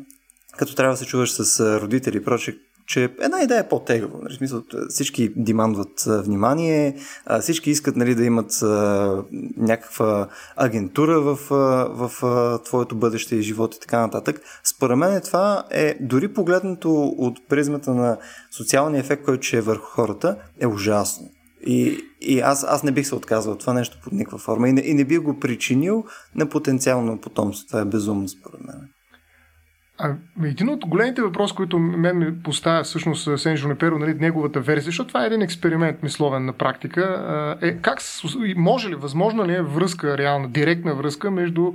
като трябва да се чуваш с родители и проче, че една идея е по-тегаво. Нали, смисъл, всички демандват внимание, всички искат нали, да имат а, някаква агентура в, в, в твоето бъдеще и живот и така нататък. Според мен това е, дори погледнато от призмата на социалния ефект, който ще е върху хората, е ужасно. И, и аз, аз не бих се отказал от това нещо под никаква форма и не, и не бих го причинил на потенциално потомство. Това е безумно според мен. А, един от големите въпроси, които мен ми поставя всъщност Сен Жунеперо, нали, неговата версия, защото това е един експеримент мисловен на практика, е как може ли, възможно ли е връзка, реална, директна връзка между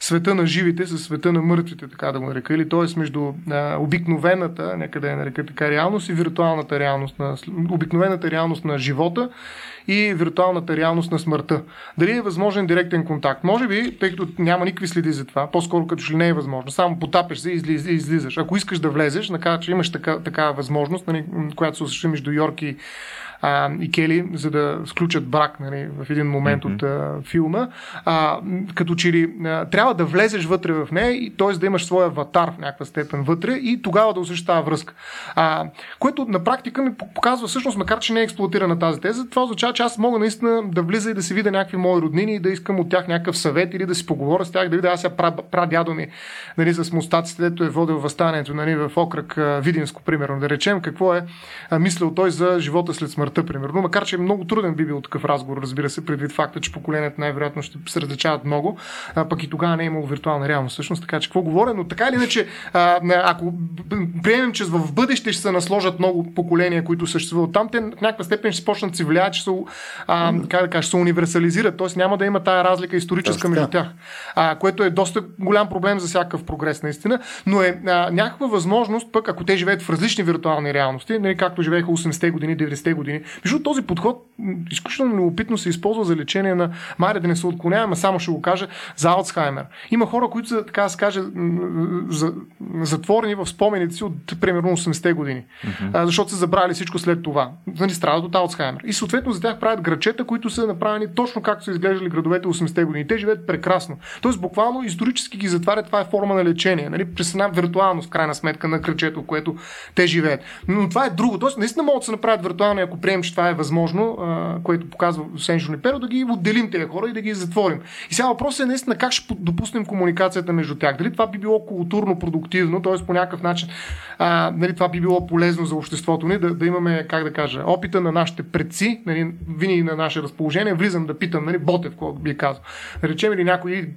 света на живите с света на мъртвите, така да го нарека, или т.е. между а, обикновената, нека да я нарека така, реалност и виртуалната реалност, на, обикновената реалност на живота и виртуалната реалност на смъртта. Дали е възможен директен контакт? Може би, тъй като няма никакви следи за това, по-скоро като че ли не е възможно. Само потапеш се и излиз, излизаш. Ако искаш да влезеш, накара, че имаш така, такава възможност, нали, която се осъществи между Йорк и а, и Кели, за да сключат брак нали, в един момент mm-hmm. от а, филма. А, като че ли а, трябва да влезеш вътре в нея, и т.е. да имаш своя аватар в някаква степен вътре и тогава да осъществява връзка. А, което на практика ми показва всъщност, макар че не е експлуатирана тази теза, това означава, че аз мога наистина да влиза и да си видя някакви мои роднини и да искам от тях някакъв съвет или да си поговоря с тях, да видя аз я прадядо ми нали, с мустаците, дето е водил възстанието нали, в окръг Видинско, примерно, да речем, какво е мислил той за живота след смъртта смъртта, примерно. Макар, че е много труден би бил такъв разговор, разбира се, предвид факта, че поколенията най-вероятно ще се различават много, а, пък и тогава не е имало виртуална реалност. Всъщност, така че какво говоря, но така или иначе, а, ако приемем, че в бъдеще ще се насложат много поколения, които съществуват там, те в някаква степен ще почнат да си влияят, че са, а, как да кажа, ще се универсализират, т.е. няма да има тая разлика историческа между тях, а, което е доста голям проблем за всякакъв прогрес, наистина, но е а, някаква възможност, пък ако те живеят в различни виртуални реалности, нали, както живееха 80-те години, 90-те години, между този подход изключително любопитно се използва за лечение на, майре да не се отклоняваме, само ще го кажа, за Алцхаймер. Има хора, които са, така да се каже, затворени в спомените си от примерно 80-те години, mm-hmm. защото са забрали всичко след това. Нали, страдат от Алцхаймер. И съответно за тях правят грачета, които са направени точно както са изглеждали градовете 80-те години. Те живеят прекрасно. Тоест буквално исторически ги затварят. Това е форма на лечение. Нали, през една виртуалност, крайна сметка на кръчето, което те живеят. Но това е друго. Тоест, наистина могат да се направят виртуални, ако приемем, че това е възможно, а, което показва Сен Жуниперо, да ги отделим тези хора и да ги затворим. И сега въпросът е наистина как ще допуснем комуникацията между тях. Дали това би било културно продуктивно, т.е. по някакъв начин а, нали, това би било полезно за обществото ни, да, да имаме, как да кажа, опита на нашите предци, нали, винаги на наше разположение, влизам да питам, нали, Ботев, какво би казал. Да речем или някой,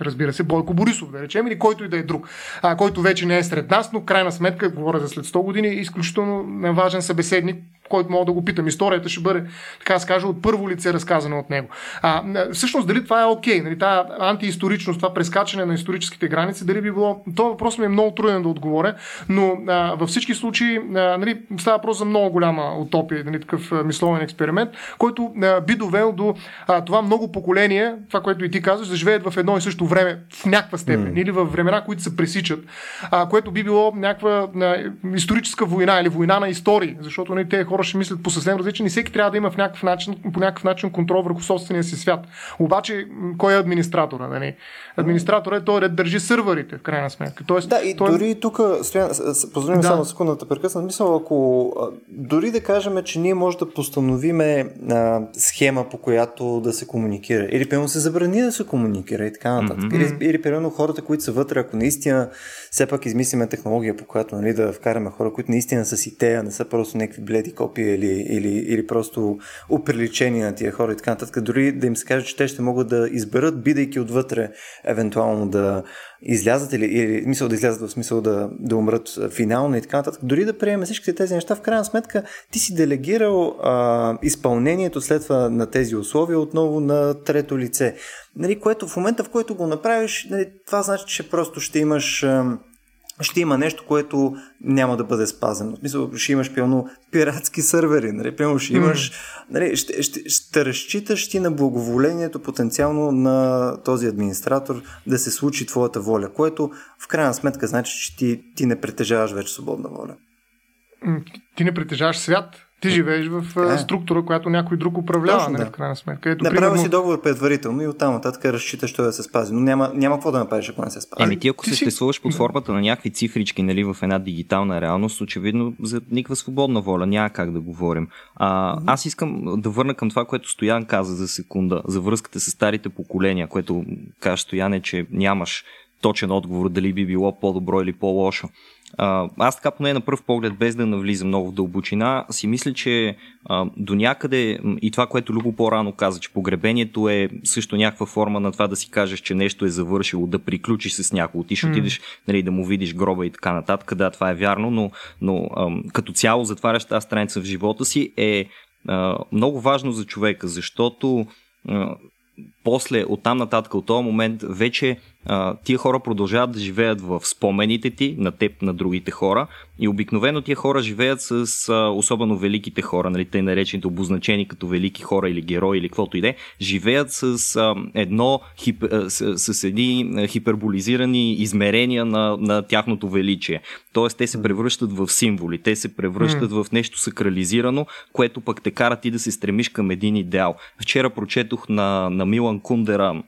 разбира се, Бойко Борисов, да речем, или който и да е друг, а, който вече не е сред нас, но крайна сметка, говоря за след 100 години, изключително важен събеседник, който мога да го питам. Историята ще бъде, така да скажа, от първо лице разказана от него. А, всъщност, дали това е окей, okay, нали, тази антиисторичност, това прескачане на историческите граници, дали би било. Това въпрос ми е много труден да отговоря, но а, във всички случаи а, нали, става въпрос за много голяма утопия, нали, такъв мисловен експеримент, който а, би довел до а, това много поколение, това, което и ти казваш, да живеят в едно и също време в някаква степен mm. или в времена, които се пресичат, а, което би било някаква а, историческа война или война на истории, защото нали, тези хора ще мислят по съвсем различен и всеки трябва да има в някакъв начин, по някакъв начин контрол върху собствения си свят. Обаче, кой е администратора? Нали? Администратора е той, да държи сървърите, в крайна сметка. Тоест, да, и той... дори тук, позволим да. само секундата прекъсна, мисъл, ако дори да кажем, че ние може да постановиме а, схема, по която да се комуникира, или примерно се забрани да се комуникира и така нататък, mm-hmm. или, или примерно хората, които са вътре, ако наистина все пак измислиме технология, по която нали, да вкараме хора, които наистина са си тея, не са просто някакви бледи копии или, или, или просто оприличени на тия хора и така нататък, дори да им се каже, че те ще могат да изберат, бидейки отвътре, евентуално да излязат или, или мисъл да излязат в смисъл да, да умрат финално и така нататък. Дори да приемем всички тези неща, в крайна сметка ти си делегирал а, изпълнението след това на тези условия отново на трето лице. Нали, което в момента, в който го направиш, нали, това значи, че просто ще имаш а, ще има нещо, което няма да бъде спазено. В смисъл, ще имаш пълно пиратски сървъри, нали? Пълно ще имаш, нали, ще, ще, ще разчиташ ти на благоволението потенциално на този администратор да се случи твоята воля, което в крайна сметка значи, че ти, ти не притежаваш вече свободна воля. Ти не притежаваш свят, ти живееш в е. структура, която някой друг управлява, Точно, нали, да. в крайна сметка. Ето, Направил примерно... си договор предварително и оттам нататък разчиташ той да се спази. Но няма, няма какво да направиш, ако не се спази. Еми ти ако ти съществуваш си... под формата на някакви цифрички нали, в една дигитална реалност, очевидно за никаква свободна воля няма как да говорим. А, аз искам да върна към това, което Стоян каза за секунда, за връзката с старите поколения, което каже Стояне, че нямаш точен отговор дали би било по-добро или по-лошо. А, аз така поне на пръв поглед, без да навлизам много в дълбочина, си мисля, че а, до някъде и това, което Любо по-рано каза, че погребението е също някаква форма на това да си кажеш, че нещо е завършило, да приключиш с някого. Ти ще mm. отидеш нали, да му видиш гроба и така нататък. Да, това е вярно, но, но като цяло затваряш тази страница в живота си е а, много важно за човека, защото а, после, оттам нататък, от този момент, вече а, тия хора продължават да живеят в спомените ти, на теб, на другите хора. И обикновено тия хора живеят с а, особено великите хора, нали, те наречените обозначени като велики хора или герои или каквото и да е, живеят с а, едно хип, а, с, с едни хиперболизирани измерения на, на тяхното величие. Тоест те се превръщат в символи, те се превръщат mm. в нещо сакрализирано, което пък те кара ти да се стремиш към един идеал. Вчера прочетох на, на Милан Кундера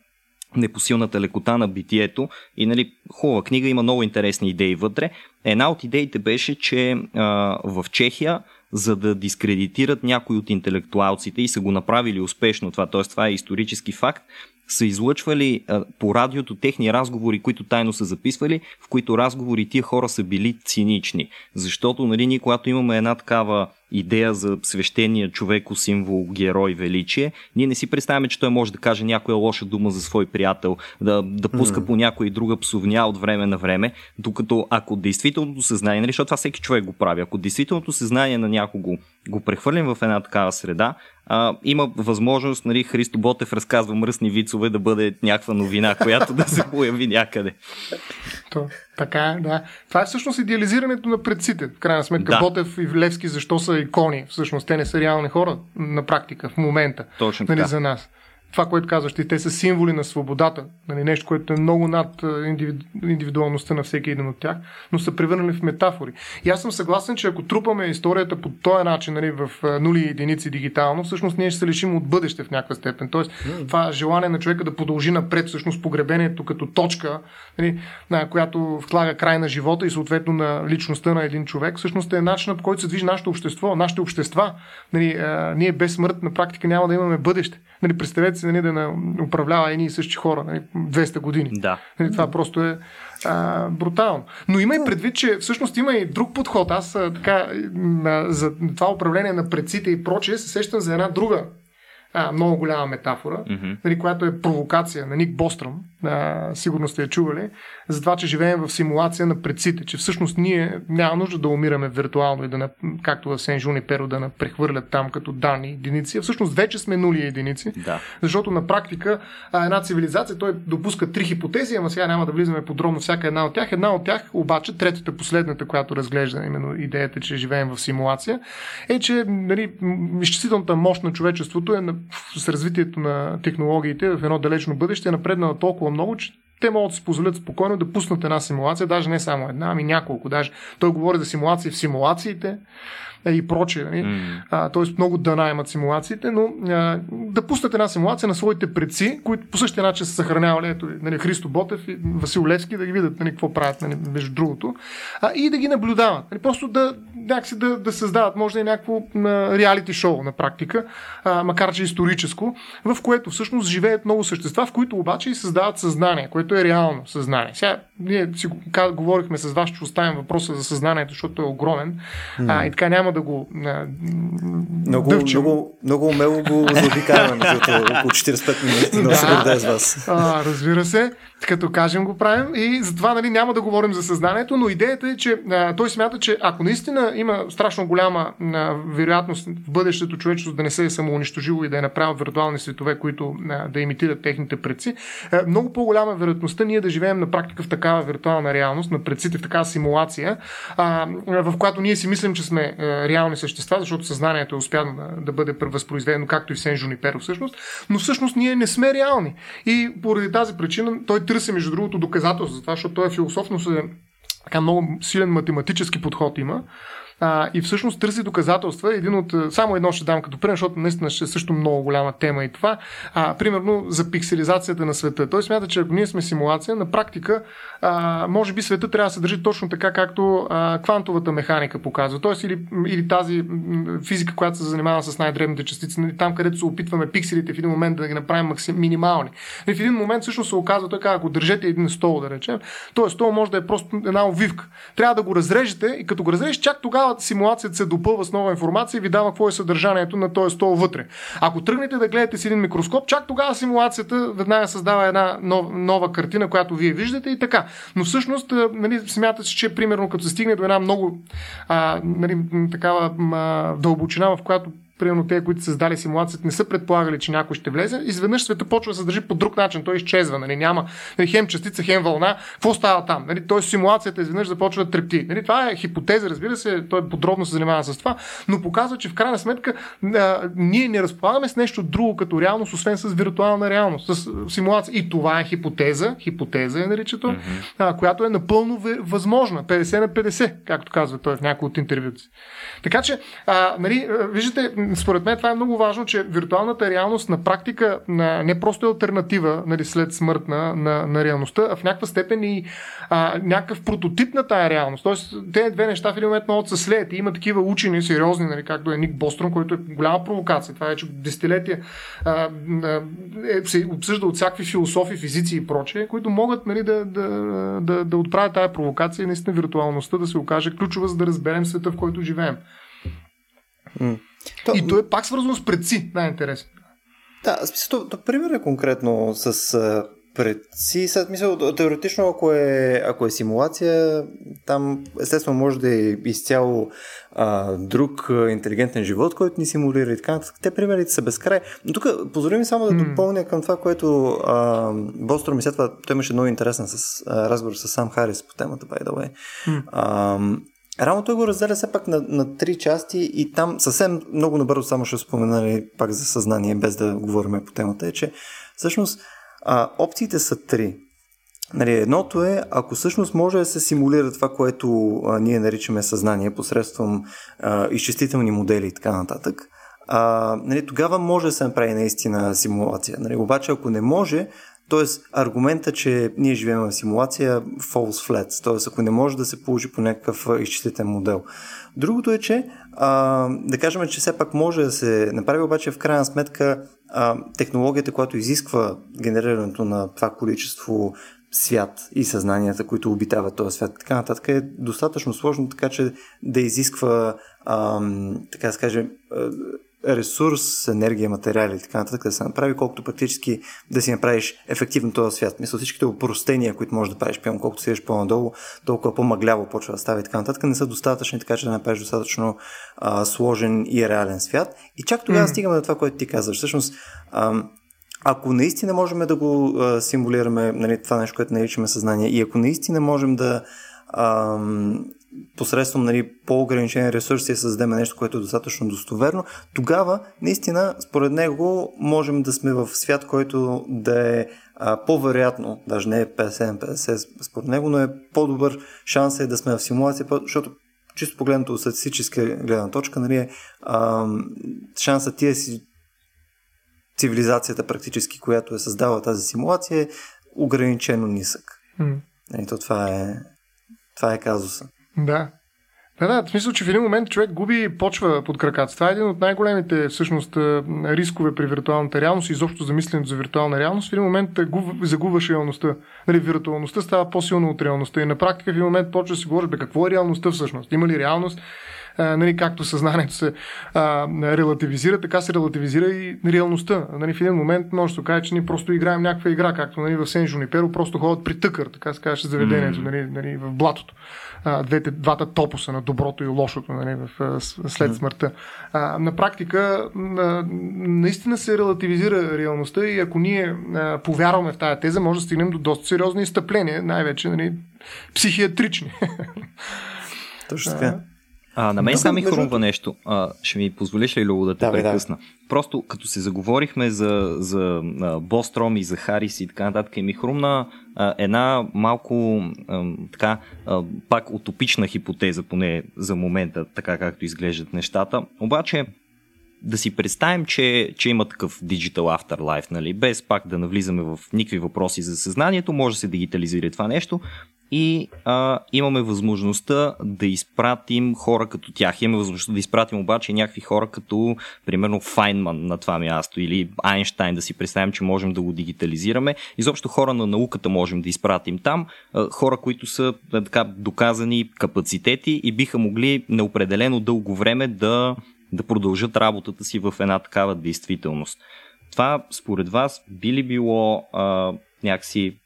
непосилната лекота на битието. И нали, хубава книга, има много интересни идеи вътре. Една от идеите беше, че а, в Чехия за да дискредитират някои от интелектуалците и са го направили успешно това, т.е. това е исторически факт, са излъчвали а, по радиото техни разговори, които тайно са записвали, в които разговори тия хора са били цинични. Защото, нали, ние когато имаме една такава идея за свещения човек, символ, герой, величие, ние не си представяме, че той може да каже някоя лоша дума за свой приятел, да, да пуска mm. по някоя друга псовня от време на време, докато ако действителното съзнание, нали, защото това всеки човек го прави, ако действителното съзнание на някого го прехвърлим в една такава среда, а, има възможност, нали, Христо Ботев разказва мръсни вицове да бъде някаква новина, която да се появи някъде. Така, да. Това е всъщност идеализирането на предците. В крайна сметка, да. Ботев и Левски защо са икони? Всъщност, те не са реални хора на практика, в момента. Точно нали, така. за нас това, което казваш, те са символи на свободата, нали, нещо, което е много над индивиду... индивидуалността на всеки един от тях, но са превърнали в метафори. И аз съм съгласен, че ако трупаме историята по този начин, нали, в нули и единици дигитално, всъщност ние ще се лишим от бъдеще в някаква степен. Тоест, mm. това желание на човека да продължи напред, всъщност погребението като точка, нали, на която влага край на живота и съответно на личността на един човек, всъщност е начинът по който се движи нашето общество, нашите общества. Нали, а, ние без смърт на практика няма да имаме бъдеще. Нали, представете си нали, да управлява едни и същи хора нали, 200 години. Да. Нали, това просто е а, брутално. Но има и предвид, че всъщност има и друг подход. Аз а, така, а, за това управление на предците и прочее се сещам за една друга а, много голяма метафора, mm-hmm. нали, която е провокация на Ник Бостръм, а, сигурно сте я чували, за това, че живеем в симулация на предците, че всъщност ние няма нужда да умираме виртуално и да, както в Сен Жуни Перо, да прехвърлят там като данни единици, всъщност вече сме нули единици, да. защото на практика а, една цивилизация, той допуска три хипотези, ама сега няма да влизаме подробно всяка една от тях. Една от тях, обаче, третата, последната, която разглежда именно идеята, че живеем в симулация, е, че нали, изчислителната мощ на човечеството е на, с развитието на технологиите в едно далечно бъдеще е напреднала толкова много, че те могат да си позволят спокойно да пуснат една симулация, даже не само една, ами няколко. Даже той говори за симулации в симулациите и прочее. Нали? Mm. Тоест много дана имат симулациите, но а, да пуснат една симулация на своите предци, които по същия начин са съхранявали ето, нали, Христо Ботев и Васил Левски, да ги видят нали, какво правят нали, между другото, а, и да ги наблюдават. Нали, просто да, някакси да, да създават, може да е някакво реалити шоу на практика, а, макар че историческо, в което всъщност живеят много същества, в които обаче и създават съзнание, което е реално съзнание. Сега ние си говорихме с вас, че оставим въпроса за съзнанието, защото е огромен mm. а, и така няма да го а, много, дъвчим. много, много умело го защото около 45 минути. Много се гордея с вас. А, разбира се, като кажем го правим и затова нали, няма да говорим за съзнанието, но идеята е, че а, той смята, че ако наистина има страшно голяма а, вероятност в бъдещето човечеството да не се е самоунищожило и да е направил виртуални светове, които а, да имитират техните предци, а, много по-голяма вероятността ние да живеем на практика в такава виртуална реалност, на предците в такава симулация, а, в която ние си мислим, че сме а, реални същества, защото съзнанието е успяно да, да бъде възпроизведено, както и Сен Жуниперо всъщност, но всъщност ние не сме реални. И поради тази причина той търси, между другото, доказателство за това, защото той е философ, но се така много силен математически подход има а, и всъщност търси доказателства. Един от, само едно ще дам като пример, защото наистина ще е също много голяма тема и това. А, примерно за пикселизацията на света. Той смята, че ако ние сме симулация, на практика а, може би света трябва да се държи точно така, както а, квантовата механика показва. Тоест или, или тази физика, която се занимава с най-дребните частици, нали, там където се опитваме пикселите в един момент да ги направим максим, минимални. И в един момент всъщност се оказва така, ако държете един стол, да речем, този стол може да е просто една овивка. Трябва да го разрежете и като го разрежете, чак тогава симулацията се допълва с нова информация и ви дава какво е съдържанието на този стол вътре. Ако тръгнете да гледате с един микроскоп, чак тогава симулацията веднага създава една нова, нова картина, която вие виждате и така. Но всъщност, нали, смятате, че примерно като се стигне до една много а, нали, такава а, дълбочина, в която примерно те, които са създали симулацията, не са предполагали, че някой ще влезе, изведнъж света почва да се държи по друг начин. Той изчезва. Нали? Няма нали, хем частица, хем вълна. Какво става там? Нали? Тоест симулацията изведнъж започва да трепти. Нали? Това е хипотеза, разбира се, той подробно се занимава с това, но показва, че в крайна сметка а, ние не разполагаме с нещо друго като реалност, освен с виртуална реалност, с симулация. И това е хипотеза, хипотеза е наричато, mm-hmm. а, която е напълно възможна. 50 на 50, както казва той в някои от интервюта. Така че, а, нали, виждате, според мен това е много важно, че виртуалната реалност на практика не просто е альтернатива нали, след смърт на, на, реалността, а в някаква степен и а, някакъв прототип на тая реалност. Тоест, те две неща в един момент могат се слеят. И има такива учени, сериозни, нали, както е Ник Бострон, който е голяма провокация. Това вече десетилетия а, е, се обсъжда от всякакви философи, физици и прочее, които могат нали, да, да, да, да отправят тая провокация и наистина виртуалността да се окаже ключова, за да разберем света, в който живеем. Mm. То... И то е пак свързано с предци, най-интересно. Да, смисъл, то, то пример е конкретно с а, предци. Сега, мисъл, теоретично, ако е, ако е симулация, там естествено може да е изцяло а, друг а, интелигентен живот, който ни симулира и така. Те примерите са безкрай. Но тук позволи ми само да допълня към това, което а, Бостро ми след това, той имаше много интересен с, а, разговор с Сам Харис по темата, by the way. Mm. А, Рано той го разделя все пак на, на три части и там съвсем много набързо само ще спомена нали, пак за съзнание, без да говорим по темата, е, че всъщност а, опциите са три. Нали, едното е, ако всъщност може да се симулира това, което а, ние наричаме съзнание посредством а, изчислителни модели и така нататък, а, нали, тогава може да се направи наистина симулация. Нали, обаче ако не може, Тоест, аргумента, че ние живеем в симулация, false flat, т.е. ако не може да се получи по някакъв изчислителен модел. Другото е, че а, да кажем, че все пак може да се направи, обаче в крайна сметка а, технологията, която изисква генерирането на това количество свят и съзнанията, които обитават този свят, така нататък е достатъчно сложно, така че да изисква, а, така да се каже, ресурс, енергия, материали и така нататък да се направи, колкото практически да си направиш ефективно този свят. Мисля, всичките упростения, които можеш да правиш, пием, колкото си по-надолу, толкова по-мъгляво почва да става и така нататък, не са достатъчни, така че да направиш достатъчно а, сложен и реален свят. И чак тогава mm. стигаме до това, което ти казваш. Всъщност, а, ако наистина можем да го а, симулираме, нали, това нещо, което наричаме съзнание, и ако наистина можем да а, посредством нали, по-ограничени ресурси създадем нещо, което е достатъчно достоверно, тогава наистина според него можем да сме в свят, който да е а, по-вероятно, даже не е 50-50 според него, но е по-добър шанс е да сме в симулация, защото чисто погледнато от статистическа гледна точка, нали, е, а, шансът ти е си цивилизацията практически, която е създала тази симулация е ограничено нисък. Mm. И то това е, това е казуса. Да. Да, да, в смисъл, че в един момент човек губи почва под краката. Това е един от най-големите всъщност рискове при виртуалната реалност и изобщо замисленето за виртуална реалност. В един момент загубваш реалността. Нали, виртуалността става по-силна от реалността и на практика в един момент почва да си говориш, бе, какво е реалността всъщност? Има ли реалност? А, нали, както съзнанието се а, релативизира, така се релативизира и реалността. Нали, в един момент може да се каже, че ние просто играем някаква игра, както нали, в Сен Жуниперо, просто ходят при тъкър, така се каже заведението, mm. нали, нали, в блатото. А, двете, двата топуса на доброто и лошото нали, в, след смъртта. А, на практика а, наистина се релативизира реалността и ако ние а, повярваме в тая теза, може да стигнем до доста сериозни изтъпления, най-вече нали, психиатрични. Точно така. А, на мен само ми хрумва нещо. А, ще ми позволиш ли, Любо, да те да, прекъсна? Да. Просто като се заговорихме за, за а, Бостром и за Харис и така нататък, и ми хрумна а, една малко а, така, а, пак утопична хипотеза, поне за момента, така както изглеждат нещата. Обаче, да си представим, че, че има такъв Digital Afterlife, нали? без пак да навлизаме в никакви въпроси за съзнанието, може да се дигитализира това нещо, и а, имаме възможността да изпратим хора като тях. Имаме възможността да изпратим обаче някакви хора като, примерно, Файнман на това място или Айнштайн, да си представим, че можем да го дигитализираме. Изобщо хора на науката можем да изпратим там. А, хора, които са така доказани капацитети и биха могли неопределено дълго време да, да продължат работата си в една такава действителност. Това, според вас, би ли било а, някакси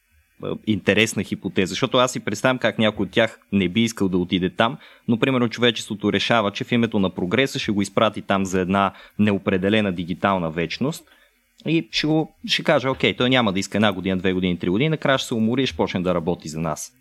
интересна хипотеза, защото аз си представям как някой от тях не би искал да отиде там, но примерно човечеството решава, че в името на прогреса ще го изпрати там за една неопределена дигитална вечност и ще, го, ще каже, окей, той няма да иска една година, две години, три години, накрая ще се умори и ще почне да работи за нас.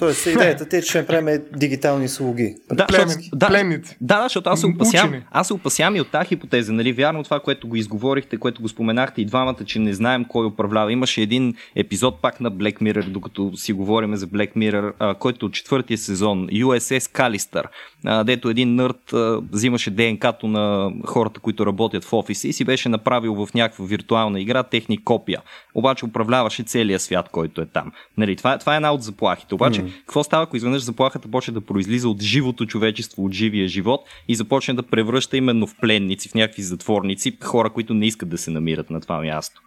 Тоест, идеята ти е, че ще направим дигитални слуги. Да, Племен, да, пленници. Да, да, защото аз се опасявам, аз се опасявам и от тази хипотеза. Нали? Вярно това, което го изговорихте, което го споменахте и двамата, че не знаем кой управлява. Имаше един епизод пак на Black Mirror, докато си говорим за Black Mirror, а, който от четвъртия сезон, USS Callister, а, дето един нърд а, взимаше ДНК-то на хората, които работят в офиса и си беше направил в някаква виртуална игра техни копия. Обаче управляваше целия свят, който е там. Нали? Това, това е една от заплахите. Обаче, какво става, ако изведнъж заплахата почне да произлиза от живото човечество, от живия живот и започне да превръща именно в пленници, в някакви затворници, хора, които не искат да се намират на това място?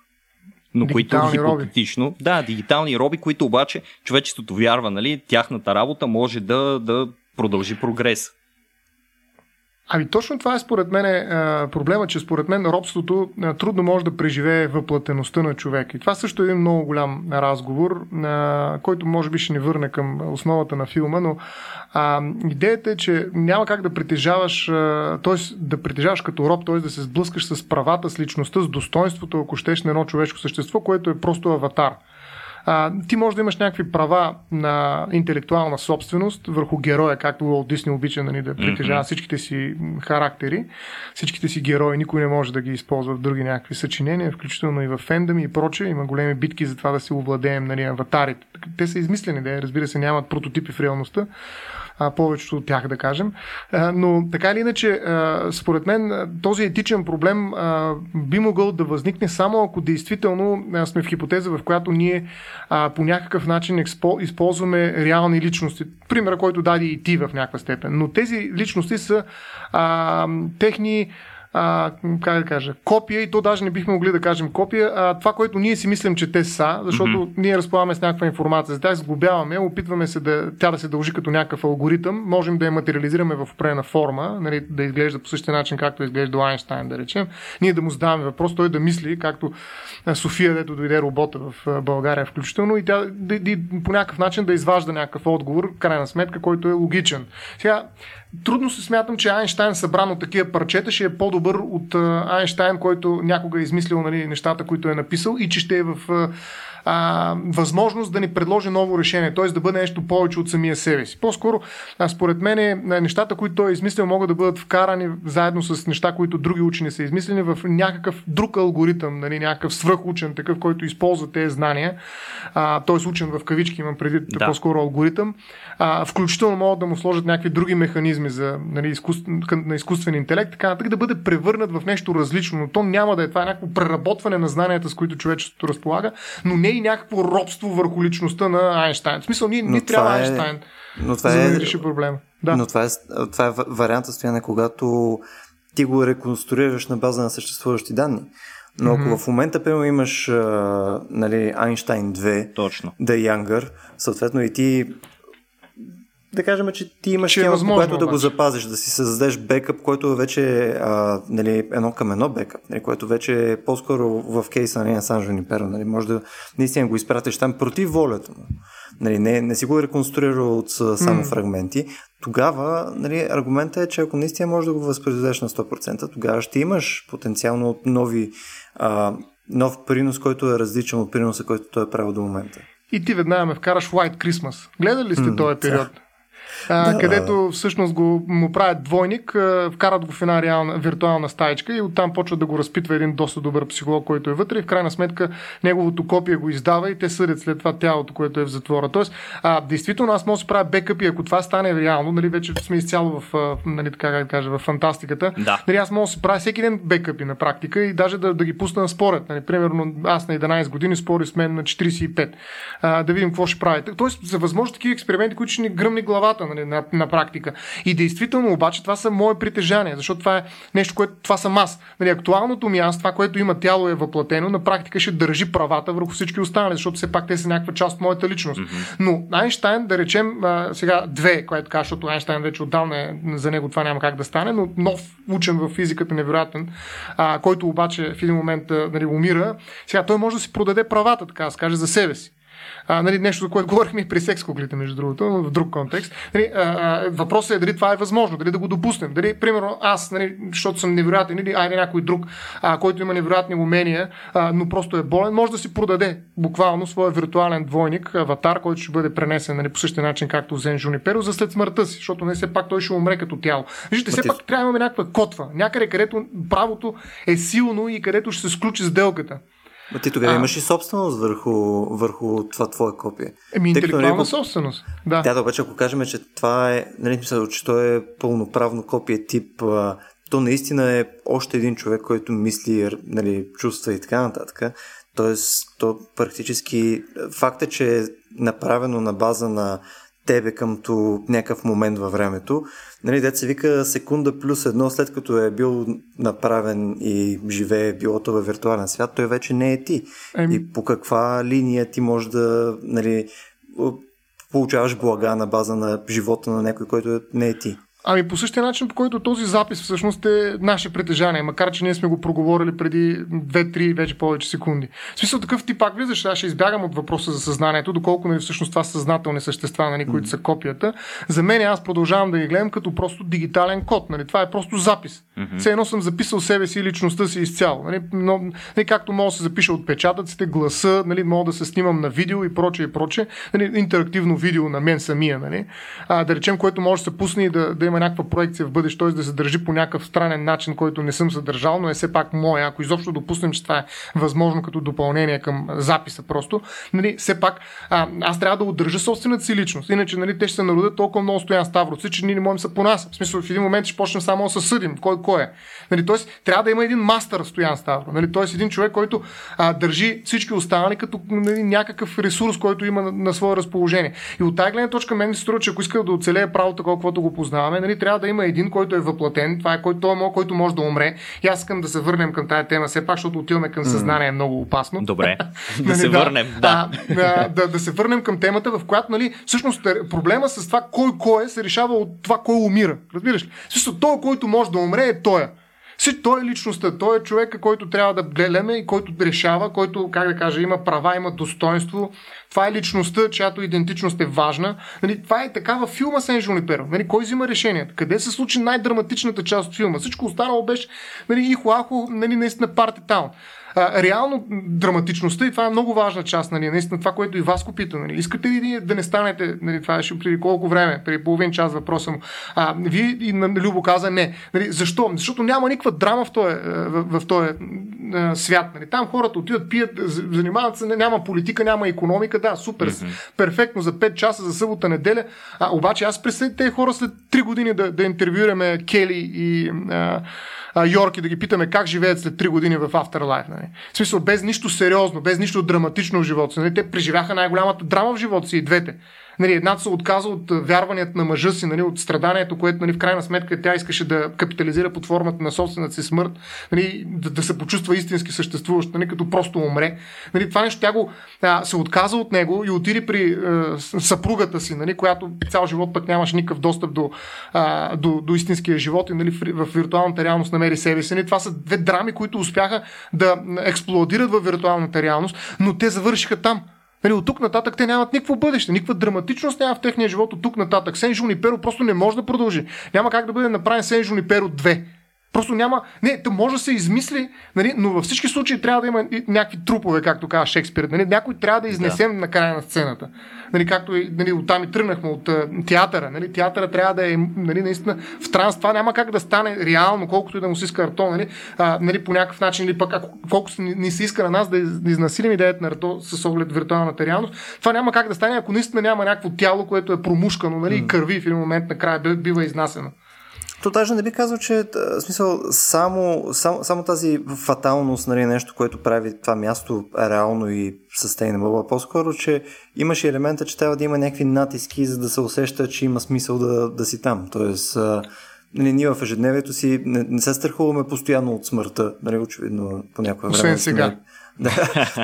но дигитални които хипотетично. Роби. Да, дигитални роби, които обаче човечеството вярва, нали, тяхната работа може да, да продължи прогрес. Ами точно това е според мен е, проблема, че според мен робството трудно може да преживее въплатеността на човек. И това също е един много голям разговор, който може би ще ни върне към основата на филма, но а, идеята е, че няма как да притежаваш, т.е. да притежаваш като роб, т.е. да се сблъскаш с правата, с личността, с достоинството, ако щеш на едно човешко същество, което е просто аватар а, ти можеш да имаш някакви права на интелектуална собственост върху героя, както Уолт Дисни обича нали, да притежава mm-hmm. всичките си характери, всичките си герои, никой не може да ги използва в други някакви съчинения, включително и в фендъми и прочее. Има големи битки за това да си овладеем нали, аватарите. Те са измислени, да, разбира се, нямат прототипи в реалността, а, повечето от тях, да кажем. А, но така или иначе, а, според мен, този етичен проблем а, би могъл да възникне само ако действително а, сме в хипотеза, в която ние а, по някакъв начин експо, използваме реални личности. Примера, който даде и ти в някаква степен. Но тези личности са а, техни а, как да кажа, копия и то даже не бихме могли да кажем копия, а това, което ние си мислим, че те са, защото mm-hmm. ние разполагаме с някаква информация, за тях сглобяваме, опитваме се да, тя да се дължи като някакъв алгоритъм, можем да я материализираме в определена форма, нали, да изглежда по същия начин, както изглежда Айнштайн, да речем. Ние да му задаваме въпрос, той да мисли, както София, дето дойде робота в България включително, и тя да, да, по някакъв начин да изважда някакъв отговор, крайна сметка, който е логичен. Сега, трудно се смятам, че Айнштайн събран от такива парчета ще е по-добър от Айнштайн, който някога е измислил нали, нещата, които е написал и че ще е в а, възможност да ни предложи ново решение, т.е. да бъде нещо повече от самия себе си. По-скоро, а, според мен, нещата, които той е измислил, могат да бъдат вкарани заедно с неща, които други учени са измислили в някакъв друг алгоритъм, нали, някакъв свръхучен, такъв, който използва тези знания, т.е. учен в кавички, имам преди да. по-скоро алгоритъм, а, включително могат да му сложат някакви други механизми за, нали, изкуст... на изкуствен интелект, така нататък да бъде превърнат в нещо различно, но то няма да е това е някакво преработване на знанията, с които човечеството разполага, но не и някакво робство върху личността на Айнштайн. В смисъл, ние не трябва е... Айнштайн, но това за да е... реши проблема. Да. Но това е, това е варианта стояне, когато ти го реконструираш на база на съществуващи данни. Но ако mm-hmm. в момента, примерно, имаш а, нали, Einstein 2, Точно. The Younger, съответно и ти да кажем, че ти имаш тема, е което да го запазиш, да си създадеш бекъп, който вече е нали, едно към едно бекъп, нали, което вече е по-скоро в кейса нали, на Сан Жуниперо. Нали, може да наистина го изпратиш там против волята му. Нали, не, не си го реконструира от само mm. фрагменти. Тогава нали, аргументът е, че ако наистина можеш да го възпроизведеш на 100%, тогава ще имаш потенциално от нови, а, нов принос, който е различен от приноса, който той е правил до момента. И ти веднага ме вкараш White Christmas. Гледали ли сте mm, този период? А, да. където всъщност го, му правят двойник, а, вкарат го в една реална, виртуална стаечка и оттам почва да го разпитва един доста добър психолог, който е вътре и в крайна сметка неговото копие го издава и те съдят след това тялото, което е в затвора. Тоест, а, действително аз мога да си правя бекъпи, ако това стане реално, нали, вече сме изцяло в, нали, така да кажа, в фантастиката. Да. Нали, аз мога да си правя всеки ден бекъпи на практика и даже да, да ги пусна на според. Нали, примерно аз на 11 години спори с мен на 45. А, да видим какво ще правите. Тоест, за възможно такива експерименти, които ще ни гръмни главата нали, на, на практика. И действително обаче това са мои притежания, защото това е нещо, което това съм аз. Нали, актуалното ми аз, това, което има тяло е въплатено, на практика ще държи правата върху всички останали, защото все пак те са някаква част от моята личност. Mm-hmm. Но Айнштайн, да речем, а, сега две, което така, защото Айнштайн вече отдавна е, за него това няма как да стане, но нов учен в физиката невероятен, а, който обаче в един момент нали, умира, сега той може да си продаде правата, така да се каже, за себе си. А, нали, нещо, за което говорихме и при секс куклите, между другото, в друг контекст. Нали, а, а, въпросът е дали това е възможно, дали да го допуснем. Дали, примерно, аз, нали, защото съм невероятен, или айде някой друг, а, който има невероятни умения, а, но просто е болен, може да си продаде буквално своя виртуален двойник, аватар, който ще бъде пренесен нали, по същия начин, както Зен Жуниперо, за след смъртта си, защото не все пак той ще умре като тяло. Вижте, все пак трябва да имаме някаква котва, някъде където правото е силно и където ще се сключи сделката. Но ти тогава а... имаш и собственост върху, върху това твое копие. Еми, интелектуална нали, собственост. Да. Да, да, обаче ако кажем, че това е, нали, мисля, че то е пълноправно копие тип, а, то наистина е още един човек, който мисли, нали, чувства и така нататък. Тоест, то практически факт е, че е направено на база на тебе къмто някакъв момент във времето. Нали, дет се вика секунда плюс едно, след като е бил направен и живее било това виртуален свят, той вече не е ти. Ем... И по каква линия ти можеш да нали, получаваш блага на база на живота на някой, който не е ти. Ами по същия начин, по който този запис всъщност е наше притежание, макар че ние сме го проговорили преди 2-3 вече повече секунди. В смисъл такъв ти пак влизаш, аз ще избягам от въпроса за съзнанието, доколко нали, всъщност това съзнателни същества, нали, които са копията. За мен аз продължавам да ги гледам като просто дигитален код. Нали. Това е просто запис. Mm-hmm. Все едно съм записал себе си и личността си изцяло. Нали. Но, нали, както мога да се запиша отпечатъците, гласа, нали, мога да се снимам на видео и прочее и прочее. Нали, интерактивно видео на мен самия. Нали. А, да речем, което може да се пусне и да, да има някаква проекция в бъдеще, т.е. да се държи по някакъв странен начин, който не съм съдържал, но е все пак моя. Ако изобщо допуснем, че това е възможно като допълнение към записа просто, нали, все пак а, аз трябва да удържа собствената си личност. Иначе нали, те ще се народят толкова много стоян ставроци, че ние не можем да се понасяме. В смисъл, в един момент ще почнем само да съдим кой кой е. Нали, тоест, трябва да има един мастър стоян ставро. Нали, тоест, един човек, който а, държи всички останали като нали, някакъв ресурс, който има на, на свое разположение. И от тази гледна точка мен ми се струва, че ако иска да оцелее правото, колкото го познаваме, нали, трябва да има един, който е въплатен, това е който, той, е който може да умре. И аз искам да се върнем към тази тема, все пак, защото отиваме към съзнание, е много опасно. Добре, да нали, се върнем, да. да, да, да се върнем към темата, в която, нали, всъщност проблема с това кой кой е се решава от това кой умира. Разбираш ли? Също той, който може да умре е той. Си, той е личността, той е човека, който трябва да гледаме и който решава, който, как да кажа, има права, има достоинство. Това е личността, чиято идентичност е важна. Нали, това е така във филма Сен Жуниперо. Нали, кой взима решението? Къде се случи най-драматичната част от филма? Всичко останало беше нали, ихо-ахо, нали, наистина парти таун а, реално драматичността и това е много важна част, нали, наистина това, което и вас пита. Нали. Искате ли да не станете, нали, това ще преди колко време, преди половин час въпроса му. А, вие и на Любо каза не. Нали, защо? Защото няма никаква драма в този, в, в този свят. Нали. Там хората отиват, пият, занимават се, няма политика, няма економика, да, супер, mm-hmm. перфектно за 5 часа за събота, неделя. А, обаче аз представя тези хора след 3 години да, да интервюираме Кели и а, а, Йорк и да ги питаме как живеят след 3 години в Afterlife. Нали. В смисъл, без нищо сериозно, без нищо драматично в живота си. Нали. Те преживяха най-голямата драма в живота си и двете. Нали, едната се отказа от вярванията на мъжа си, нали, от страданието, което нали, в крайна сметка тя искаше да капитализира под формата на собствената си смърт, нали, да, да се почувства истински съществуващ, нали, като просто умре. Нали, това нещо тя го а, се отказа от него и отиде при а, съпругата си, нали, която цял живот пък нямаше никакъв достъп до, а, до, до истинския живот и нали, в, в виртуалната реалност намери себе си. Нали, това са две драми, които успяха да експлодират в виртуалната реалност, но те завършиха там. Нали, от тук нататък те нямат никакво бъдеще, никаква драматичност няма в техния живот от тук нататък. Сен Жуниперо просто не може да продължи. Няма как да бъде направен Сен Жуниперо 2. Просто няма. Не, то може да се измисли, нали, но във всички случаи трябва да има някакви трупове, както казва Шекспир. Нали, някой трябва да изнесем да. на края на сцената. Нали, както и нали, оттам и тръгнахме от театъра. Нали, театъра трябва да е нали, наистина в транс. Това няма как да стане реално, колкото и да му се иска Арто, нали, а, нали, по някакъв начин, или пък ако, колкото ни, ни се иска на нас да, да изнасилим идеята на Арто с оглед виртуалната реалност. Това няма как да стане, ако наистина няма някакво тяло, което е промушкано нали, mm. и кърви в един момент накрая бива изнасено. То даже не би казал, че в смисъл, само, само, само тази фаталност, нали, нещо, което прави това място реално и sustainable, а по-скоро, че имаше елемента, че трябва да има някакви натиски, за да се усеща, че има смисъл да, да си там. Тоест, нали, ние в ежедневието си не, не се страхуваме постоянно от смъртта, нали, очевидно по някое време. Освен сега. Да,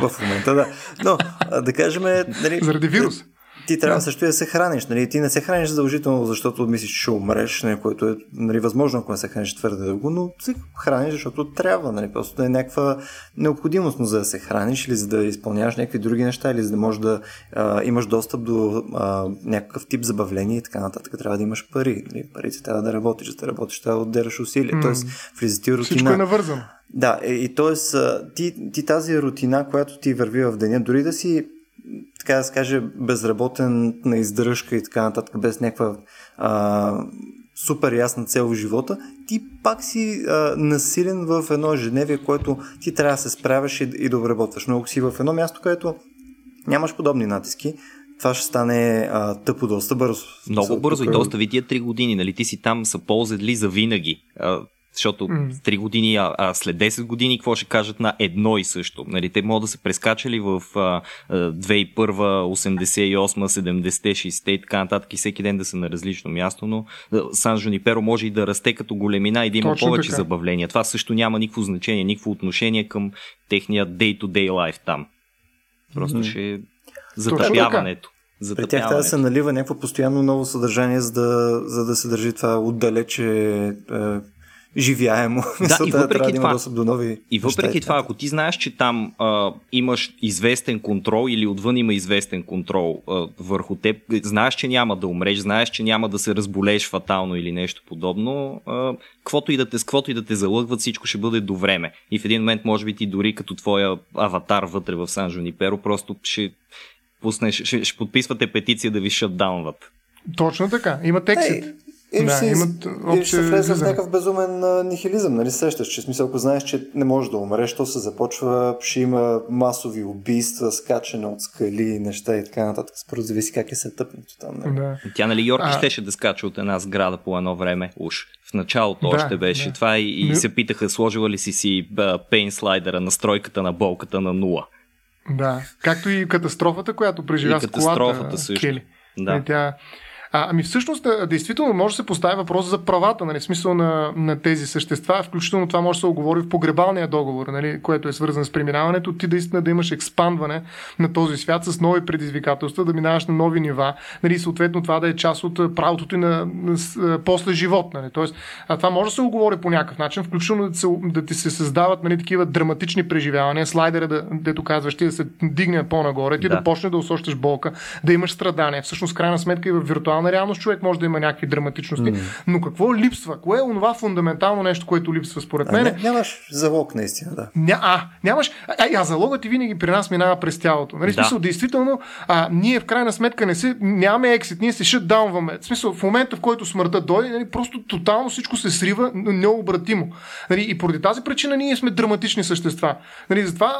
в момента, да. Но, да кажем... Нали, Заради вирус ти трябва да. също да се храниш. Нали? Ти не се храниш задължително, защото мислиш, че ще умреш, нали? което е нали, възможно, ако не се храниш твърде дълго, но се храниш, защото трябва. Нали? Просто е някаква необходимост, но за да се храниш или за да изпълняваш някакви други неща, или за да можеш да а, имаш достъп до а, някакъв тип забавление и така нататък, трябва да имаш пари. Нали? Парите трябва да работиш, за да работиш, трябва да отделяш усилия. Mm. Тоест, влиза ти рутина. Всичко е навързано. Да, и т.е. Ти, ти тази рутина, която ти върви в деня, дори да си така да се каже, безработен на издръжка и така нататък, без някаква а, супер ясна цел в живота, ти пак си а, насилен в едно ежедневие, което ти трябва да се справяш и, и да обработваш. Но ако си в едно място, където нямаш подобни натиски, това ще стане а, тъпо доста бързо. Много бързо и доста ви тия три години, нали? Ти си там са ползали за винаги. А, защото mm. 3 години, а, а след 10 години какво ще кажат на едно и също? Нали, те могат да се прескачали в а, 2001, 88, 70, 60 и така нататък и всеки ден да са на различно място, но Сан Жуниперо може и да расте като големина и да има Точно повече така. забавления. Това също няма никакво значение, никакво отношение към техния day-to-day life там. Просто mm. ще е затъпяването. При тях трябва да се налива някакво постоянно ново съдържание, за да, за да се държи това отдалече е, живяемо. Да, и въпреки да това, достъп до нови и въпреки неща, това, ако ти знаеш, че там а, имаш известен контрол или отвън има известен контрол а, върху теб, знаеш, че няма да умреш, знаеш, че няма да се разболееш фатално или нещо подобно, а, каквото и да те, каквото и да те залъгват, всичко ще бъде до време. И в един момент, може би ти дори като твоя аватар вътре в Сан Жуниперо, просто ще пуснеш, ще, ще подписвате петиция да ви шатдаунват. Точно така. Има текст. Или да, си, имат или ще влезе в някакъв безумен а, нихилизъм, нали сещаш, че смисъл, ако знаеш, че не можеш да умреш, то се започва, ще има масови убийства, скачане от скали, неща и така нататък. Според зависи как е се тъпнато там. Нали? Да. Тя, нали, Йорки а... щеше да скача от една сграда по едно време, уж. В началото да, още беше да. това и, и се питаха, сложила ли си си пейн слайдера, настройката на болката на нула. Да, както и катастрофата, която преживя с колата. Също. Кели. Да. Тя А, ами всъщност, действително може да се постави въпрос за правата, нали, смисъл на, на тези същества, включително това може да се оговори в погребалния договор, нали, което е свързан с преминаването, ти наистина да имаш експандване на този свят с нови предизвикателства, да минаваш на нови нива, нали, съответно това да е част от правото ти на, на, на после живот. Нали. Тоест, а това може да се оговори по някакъв начин, включително да, се, да ти се създават нали, такива драматични преживявания, слайдера, да, дето казваш, ти да се дигне по-нагоре, ти да, да почне да усещаш болка, да имаш страдания. Всъщност, крайна сметка и в виртуална реалност човек може да има някакви драматичности. Mm. Но какво липсва? Кое е онова фундаментално нещо, което липсва според мен? Нямаш залог, наистина, да. Ня, а, нямаш. А, а залогът ти винаги при нас минава през тялото. Нали? Да. Смисъл, действително, а, ние в крайна сметка не се, нямаме ексит, ние се шътдаунваме. В смисъл, в момента, в който смъртта дойде, нали, просто тотално всичко се срива необратимо. Нали? И поради тази причина ние сме драматични същества. Нали? Затова,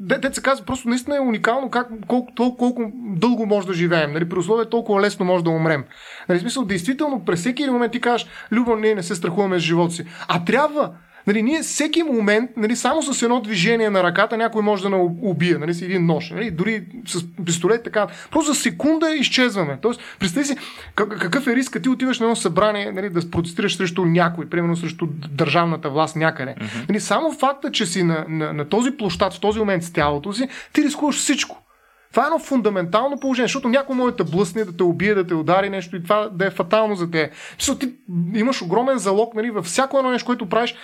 деца казва, просто наистина е уникално как, колко, толкова, колко дълго може да живеем. Нали? При условие толкова лесно може да умрем. Нали? Смисъл, действително, през всеки момент ти кажеш, Любо, ние не се страхуваме с живота си. А трябва Нали, ние всеки момент, нали, само с едно движение на ръката, някой може да ни убие, нали, с един нож, нали, дори с пистолет, така. Просто за секунда изчезваме. Тоест, представи си какъв е риска ти отиваш на едно събрание, нали, да протестираш срещу някой, примерно срещу държавната власт някъде. Mm-hmm. Нали, само факта, че си на, на, на този площад в този момент с тялото си, ти рискуваш всичко. Това е едно фундаментално положение, защото някой може да те блъсне, да те убие, да те удари нещо и това да е фатално за те. Защото ти имаш огромен залог нали, във всяко едно нещо, което правиш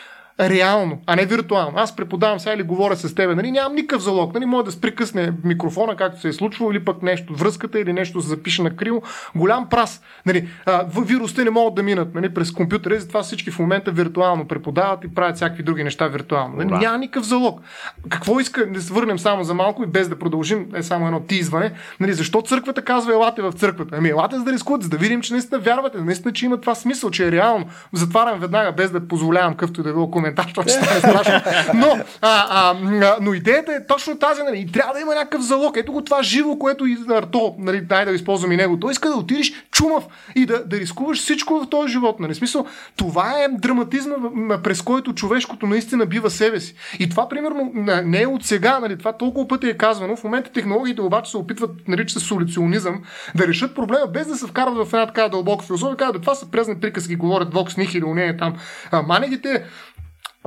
реално, а не виртуално. Аз преподавам сега или говоря с теб, нали, нямам никакъв залог. Нали, може да спрекъсне микрофона, както се е случвало, или пък нещо, връзката или нещо се запише на криво. Голям прас. Нали, а, вирусите не могат да минат нали, през компютъра, затова всички в момента виртуално преподават и правят всякакви други неща виртуално. Нали, няма никакъв залог. Какво иска да се върнем само за малко и без да продължим, е само едно тизване. Нали, защо църквата казва елате в църквата? Ами елате за да рискуват, за да видим, че наистина вярвате, наистина, че има това смисъл, че е реално. Затварям веднага, без да позволявам къвто и да било коментар, защото ще стане страшно. Но, а, а, но идеята е точно тази, нали, и трябва да има някакъв залог. Ето го това живо, което и Арто, нали, дай да използвам и него. Той иска да отидеш чумав и да, да рискуваш всичко в този живот. Нали? Смисъл, това е драматизма, през който човешкото наистина бива себе си. И това, примерно, не е от сега, нали, това толкова пъти е казвано. В момента технологиите обаче се опитват, нарича се солюционизъм, да решат проблема без да се вкарват в една така дълбока философия. Казват, това са презни приказки, говорят Вокс Нихили, у нея там. А, манегите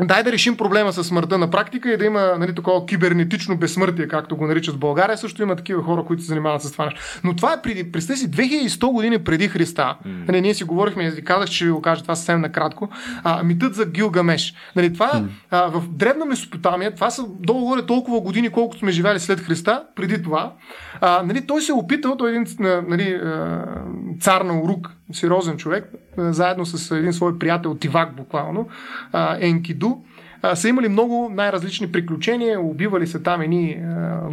Дай да решим проблема с смъртта на практика и да има нали, такова кибернетично безсмъртие, както го наричат в България. Също има такива хора, които се занимават с това нещо. Но това е преди, представи си, 2100 години преди Христа. Mm. Нали, ние си говорихме, ви казах, че ви го кажа това съвсем накратко. А, митът за Гилгамеш. Нали, това mm. а, в древна Месопотамия, това са долу-горе толкова години, колкото сме живели след Христа, преди това. А, нали, той се е опитал, той е един нали, цар на Урук, сериозен човек, заедно с един свой приятел Тивак буквално, Енкиду, са имали много най-различни приключения, убивали се там едни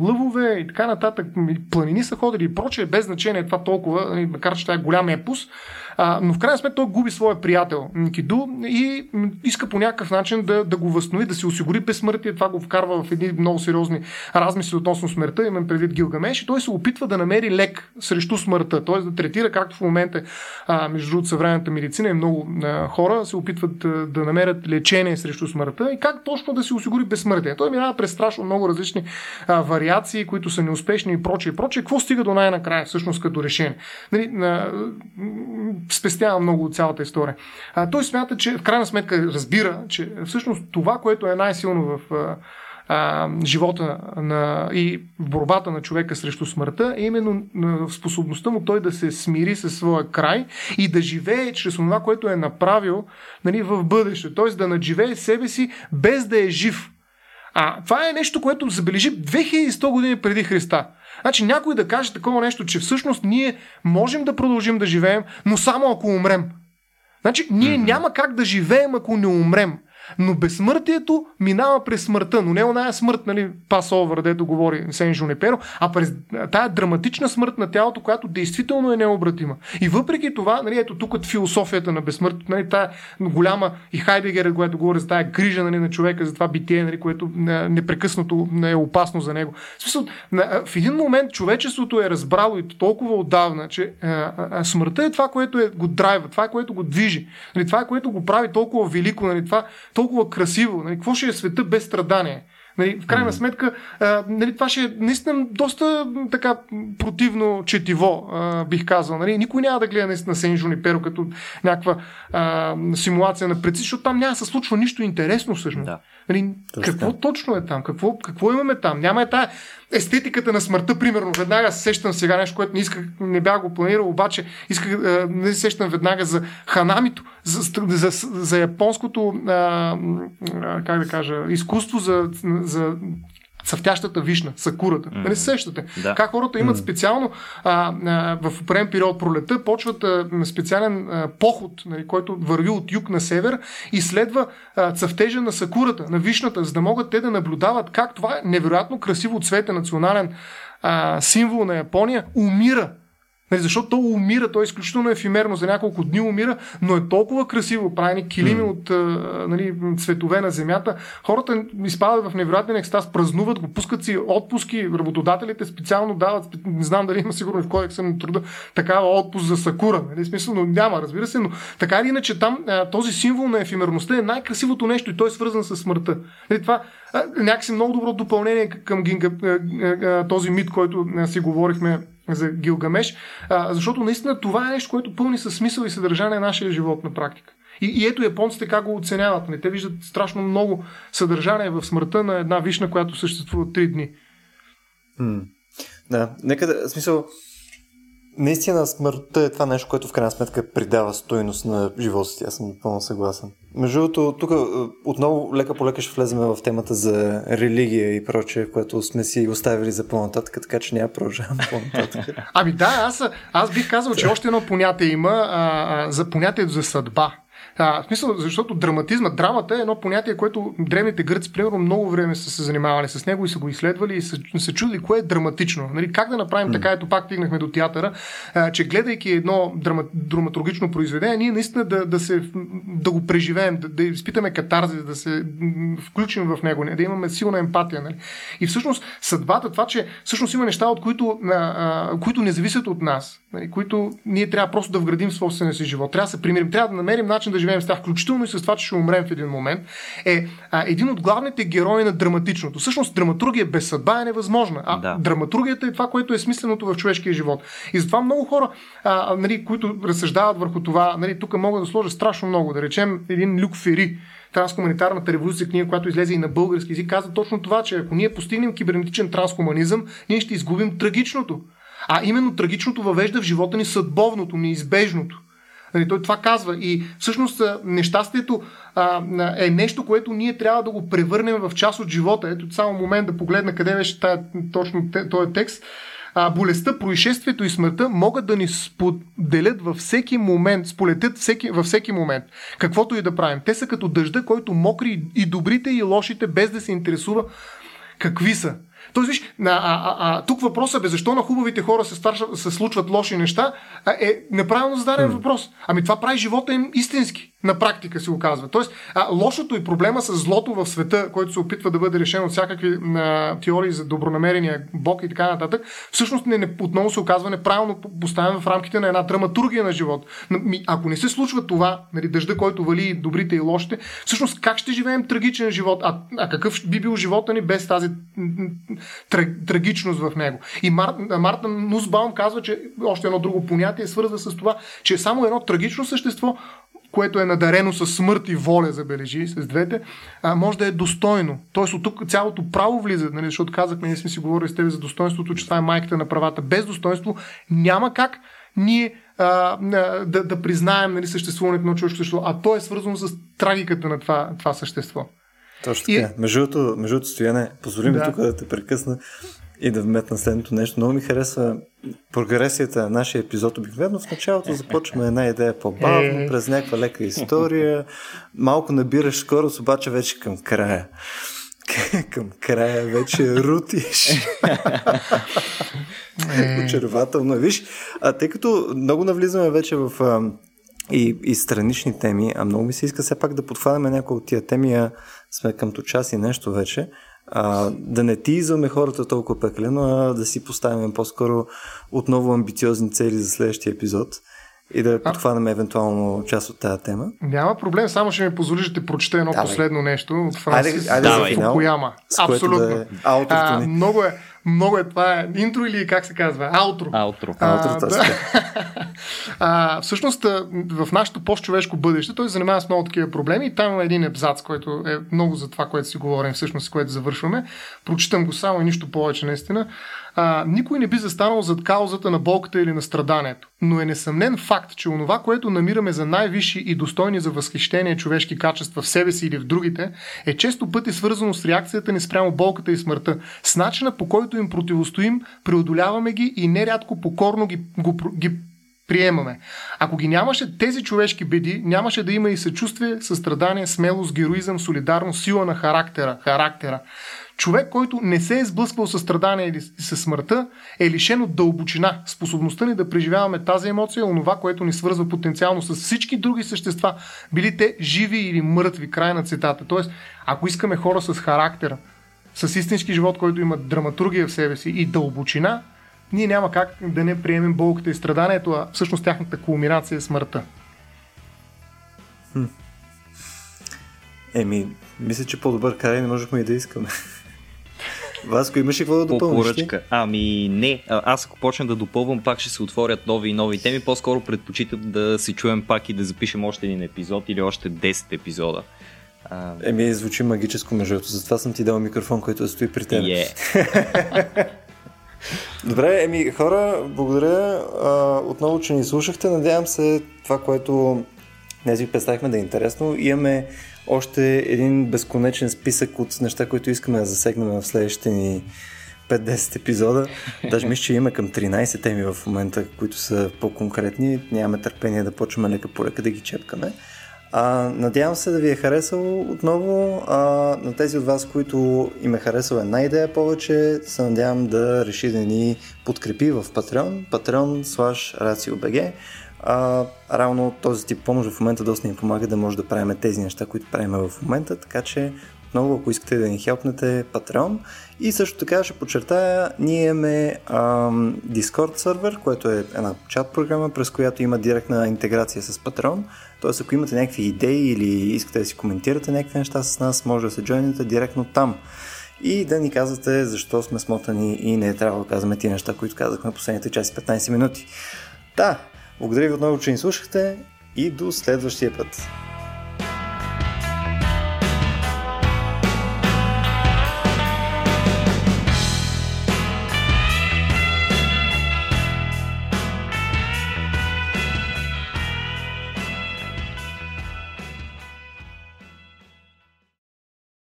лъвове и така нататък, планини са ходили и прочее, без значение това толкова, нали, макар че това е голям епос. А, но в крайна сметка той губи своя приятел Киду и иска по някакъв начин да, да го възстанови, да си осигури безсмъртие. Това го вкарва в едни много сериозни размисли относно смъртта, имам предвид Гилгамеш, и той се опитва да намери лек срещу смъртта, т.е. да третира, както в момента, а, между другото, съвременната медицина и много а, хора се опитват да, да намерят лечение срещу смъртта и как точно да си осигури безсмъртие. Той минава през страшно много различни а, вариации, които са неуспешни и прочее. прочее. Какво стига до най-накрая, всъщност, като решение? Нали, а, спестява много от цялата история. А, той смята, че в крайна сметка разбира, че всъщност това, което е най-силно в а, а, живота на, и борбата на човека срещу смъртта е именно в способността му той да се смири със своя край и да живее чрез това, което е направил нали, в бъдеще. Т.е. да надживее себе си без да е жив. А това е нещо, което забележи 2100 години преди Христа. Значи някой да каже такова нещо, че всъщност ние можем да продължим да живеем, но само ако умрем. Значи ние mm-hmm. няма как да живеем, ако не умрем. Но безсмъртието минава през смъртта, но не оная смърт, нали, пасовър, дето говори Сен Жунеперо, а през тая драматична смърт на тялото, която действително е необратима. И въпреки това, нали, ето тук философията на безсмъртието, нали, тая голяма и Хайдегер, което говори за тая грижа нали, на човека, за това битие, нали, което непрекъснато е опасно за него. В, смисъл, в един момент човечеството е разбрало и толкова отдавна, че а, а, смъртта е това, което е, го драйва, това, е, което го движи, нали, това, е, което го прави толкова велико, нали, това, толкова красиво. Нали? Какво ще е света без страдание? Нали, в крайна сметка, а, нали, това ще е наистина доста така противно четиво, а, бих казал. Нали. Никой няма да гледа наистина Сен Жуниперо като някаква а, симулация на предци, защото там няма да се случва нищо интересно всъщност. Да. Нали, какво точно е там? Какво, какво имаме там? Няма е тая естетиката на смъртта, примерно. Веднага се сещам сега нещо, което не исках, не бях го планирал, обаче исках, а, не се сещам веднага за ханамито, за, за, за, японското, а, а, как да кажа, изкуство за, за цъфтящата вишна, сакурата. Mm-hmm. Не се сещате. Да. Как хората имат mm-hmm. специално а, а, в определен период пролета, почват а, специален а, поход, нали, който върви от юг на север и следва а, цъфтежа на сакурата, на вишната, за да могат те да наблюдават как това невероятно красиво цвете национален а, символ на Япония умира Нали, защото то умира, то е изключително ефимерно, за няколко дни умира, но е толкова красиво, прави килими mm. от нали, цветове на земята. Хората изпадат в невероятен екстаз, празнуват го, пускат си отпуски, работодателите специално дават, не знам дали има сигурно в кодекса на труда, такава отпуск за Сакура. Нали, смисъл, но няма, разбира се, но така или иначе там този символ на ефимерността е най-красивото нещо и той е свързан с смъртта. Нали, това някакси много добро допълнение към гинга, този мит, който си говорихме за Гилгамеш, а, защото наистина това е нещо, което пълни със смисъл и съдържание на нашия живот на практика. И, и ето японците как го оценяват. Не? Те виждат страшно много съдържание в смъртта на една вишна, която съществува 3 дни. М- да, нека да, смисъл, наистина смъртта е това нещо, което в крайна сметка придава стоеност на живота си. Аз съм напълно съгласен. Между другото, тук е, отново лека по лека ще влезем в темата за религия и прочее, което сме си оставили за по-нататък, така че няма продължавам по-нататък. ами да, аз, аз бих казал, че още едно понятие има а, а, за понятието за съдба. А, в смисъл, защото драматизма, драмата е едно понятие, което древните гръци, примерно, много време са се занимавали с него и са го изследвали и са се чудили кое е драматично. Нали, как да направим mm. така, ето пак стигнахме до театъра, а, че гледайки едно драма, драматургично произведение, ние наистина да, да, се, да го преживеем, да, да изпитаме катарзи, да се включим в него, да имаме силна емпатия. Нали. И всъщност съдбата, това, че всъщност има неща, от които, а, а, които не зависят от нас, нали, които ние трябва просто да вградим в собствения си живот. Трябва да се примирим, трябва да намерим начин да живеем с тях, включително и с това, че ще умрем в един момент, е а, един от главните герои на драматичното. Всъщност, драматургия без съдба е невъзможна. А да. драматургията е това, което е смисленото в човешкия живот. И затова много хора, а, нали, които разсъждават върху това, нали, тук мога да сложа страшно много. Да речем един Люк Фери, Трансхуманитарната революция, книга, която излезе и на български език, каза точно това, че ако ние постигнем кибернетичен трансхуманизъм, ние ще изгубим трагичното. А именно трагичното въвежда в живота ни съдбовното, неизбежното. Нали, той това казва. И всъщност нещастието а, е нещо, което ние трябва да го превърнем в част от живота. Ето само момент да погледна къде беше тая, точно този текст. А, болестта, происшествието и смъртта могат да ни споделят във всеки момент, сполетят всеки, във всеки момент. Каквото и да правим. Те са като дъжда, който мокри и добрите и лошите, без да се интересува какви са. Тоест, виж, а, а, а, тук въпросът е защо на хубавите хора се, старша, се случват лоши неща, е неправилно зададен mm. въпрос. Ами това прави живота им истински на практика се оказва. Тоест, а, лошото и проблема с злото в света, който се опитва да бъде решен от всякакви а, теории за добронамерения Бог и така нататък, всъщност не, не, отново се оказва неправилно поставен в рамките на една драматургия на живот. Ако не се случва това, нали, дъжда, който вали добрите и лошите, всъщност как ще живеем трагичен живот? А, а какъв би бил живота ни без тази трагичност в него? И Мар, Марта Нусбаум казва, че още едно друго понятие свързва с това, че само едно трагично същество което е надарено с смърт и воля, забележи, с двете, а, може да е достойно. Тоест от тук цялото право влиза, нали, защото казахме, ние сме си говорили с тебе за достоинството, че това е майката на правата. Без достоинство няма как ние а, да, да признаем нали, съществуването на човешко същество, а то е свързано с трагиката на това, това същество. Точно така. И... Между другото, стояне, позволи ми да. тук да те прекъсна и да вметна следното нещо. Много ми харесва прогресията на нашия епизод. Обикновено в началото започваме една идея по-бавно, е. през някаква лека история. Малко набираш скорост, обаче вече към края. към края вече рутиш. Е. Очарователно. Виж, а тъй като много навлизаме вече в и, и странични теми, а много ми се иска все пак да подхванем някои от тия теми, а сме към час и нещо вече а, да не тизаме хората толкова пеклено, а да си поставим по-скоро отново амбициозни цели за следващия епизод. и да подхванем евентуално част от тази тема. Няма проблем, само ще ми позволиш да прочета едно Давай. последно нещо от Франсис Айде, айде Фукуяма. с Абсолютно. да е ни. много е, много е, това е интро или как се казва? Аутро. Аутро. А, Аутрото, да. а, всъщност в нашето по-човешко бъдеще той се занимава с много такива проблеми и там има един ебзац, който е много за това, което си говорим, всъщност с което завършваме. Прочитам го само и нищо повече наистина. А, никой не би застанал зад каузата на болката или на страданието, но е несъмнен факт, че онова, което намираме за най-висши и достойни за възхищение човешки качества в себе си или в другите, е често пъти свързано с реакцията ни спрямо болката и смъртта, с начина по който им противостоим, преодоляваме ги и нерядко покорно ги, го, ги приемаме. Ако ги нямаше тези човешки беди, нямаше да има и съчувствие, състрадание, смелост, героизъм, солидарност, сила на характера. характера. Човек, който не се е сблъсквал с страдание или с смъртта, е лишен от дълбочина, способността ни да преживяваме тази емоция, онова, което ни свързва потенциално с всички други същества, били те живи или мъртви, край на цитата. Тоест, ако искаме хора с характер, с истински живот, който има драматургия в себе си и дълбочина, ние няма как да не приемем болката и страданието, а всъщност тяхната кулминация е смъртта. Еми, мисля, че по-добър край не можехме и да искаме. Васко, имаш ли какво да По допълниш? ти? поръчка. Ами не, А, аз ако почна да допълвам, пак ще се отворят нови и нови теми. По-скоро предпочитам да се чуем пак и да запишем още един епизод или още 10 епизода. А, Еми, звучи магическо между другото. Затова съм ти дал микрофон, който да стои при теб. е. Добре, еми хора, благодаря а, отново, че ни слушахте. Надявам се това, което днес ви представихме да е интересно. Имаме още един безконечен списък от неща, които искаме да засегнем в следващите ни 5-10 епизода. Даже мисля, че имаме към 13 теми в момента, които са по-конкретни. Нямаме търпение да почваме лека по лека да ги чепкаме. А, надявам се да ви е харесало отново. А, на тези от вас, които им е харесала една идея повече, се надявам да реши да ни подкрепи в Patreon, patreon slash RACIOBG. А, равно този тип помощ в момента доста ни помага да може да правим тези неща, които правим в момента, така че отново, ако искате да ни хелпнете Patreon. И също така ще подчертая, ние имаме ам, Discord сервер, което е една чат програма, през която има директна интеграция с Patreon. Тоест, ако имате някакви идеи или искате да си коментирате някакви неща с нас, може да се джойнете директно там. И да ни казвате защо сме смотани и не е трябвало да казваме тия неща, които казахме последните час и 15 минути. Да, благодаря ви отново, че ни слушахте и до следващия път.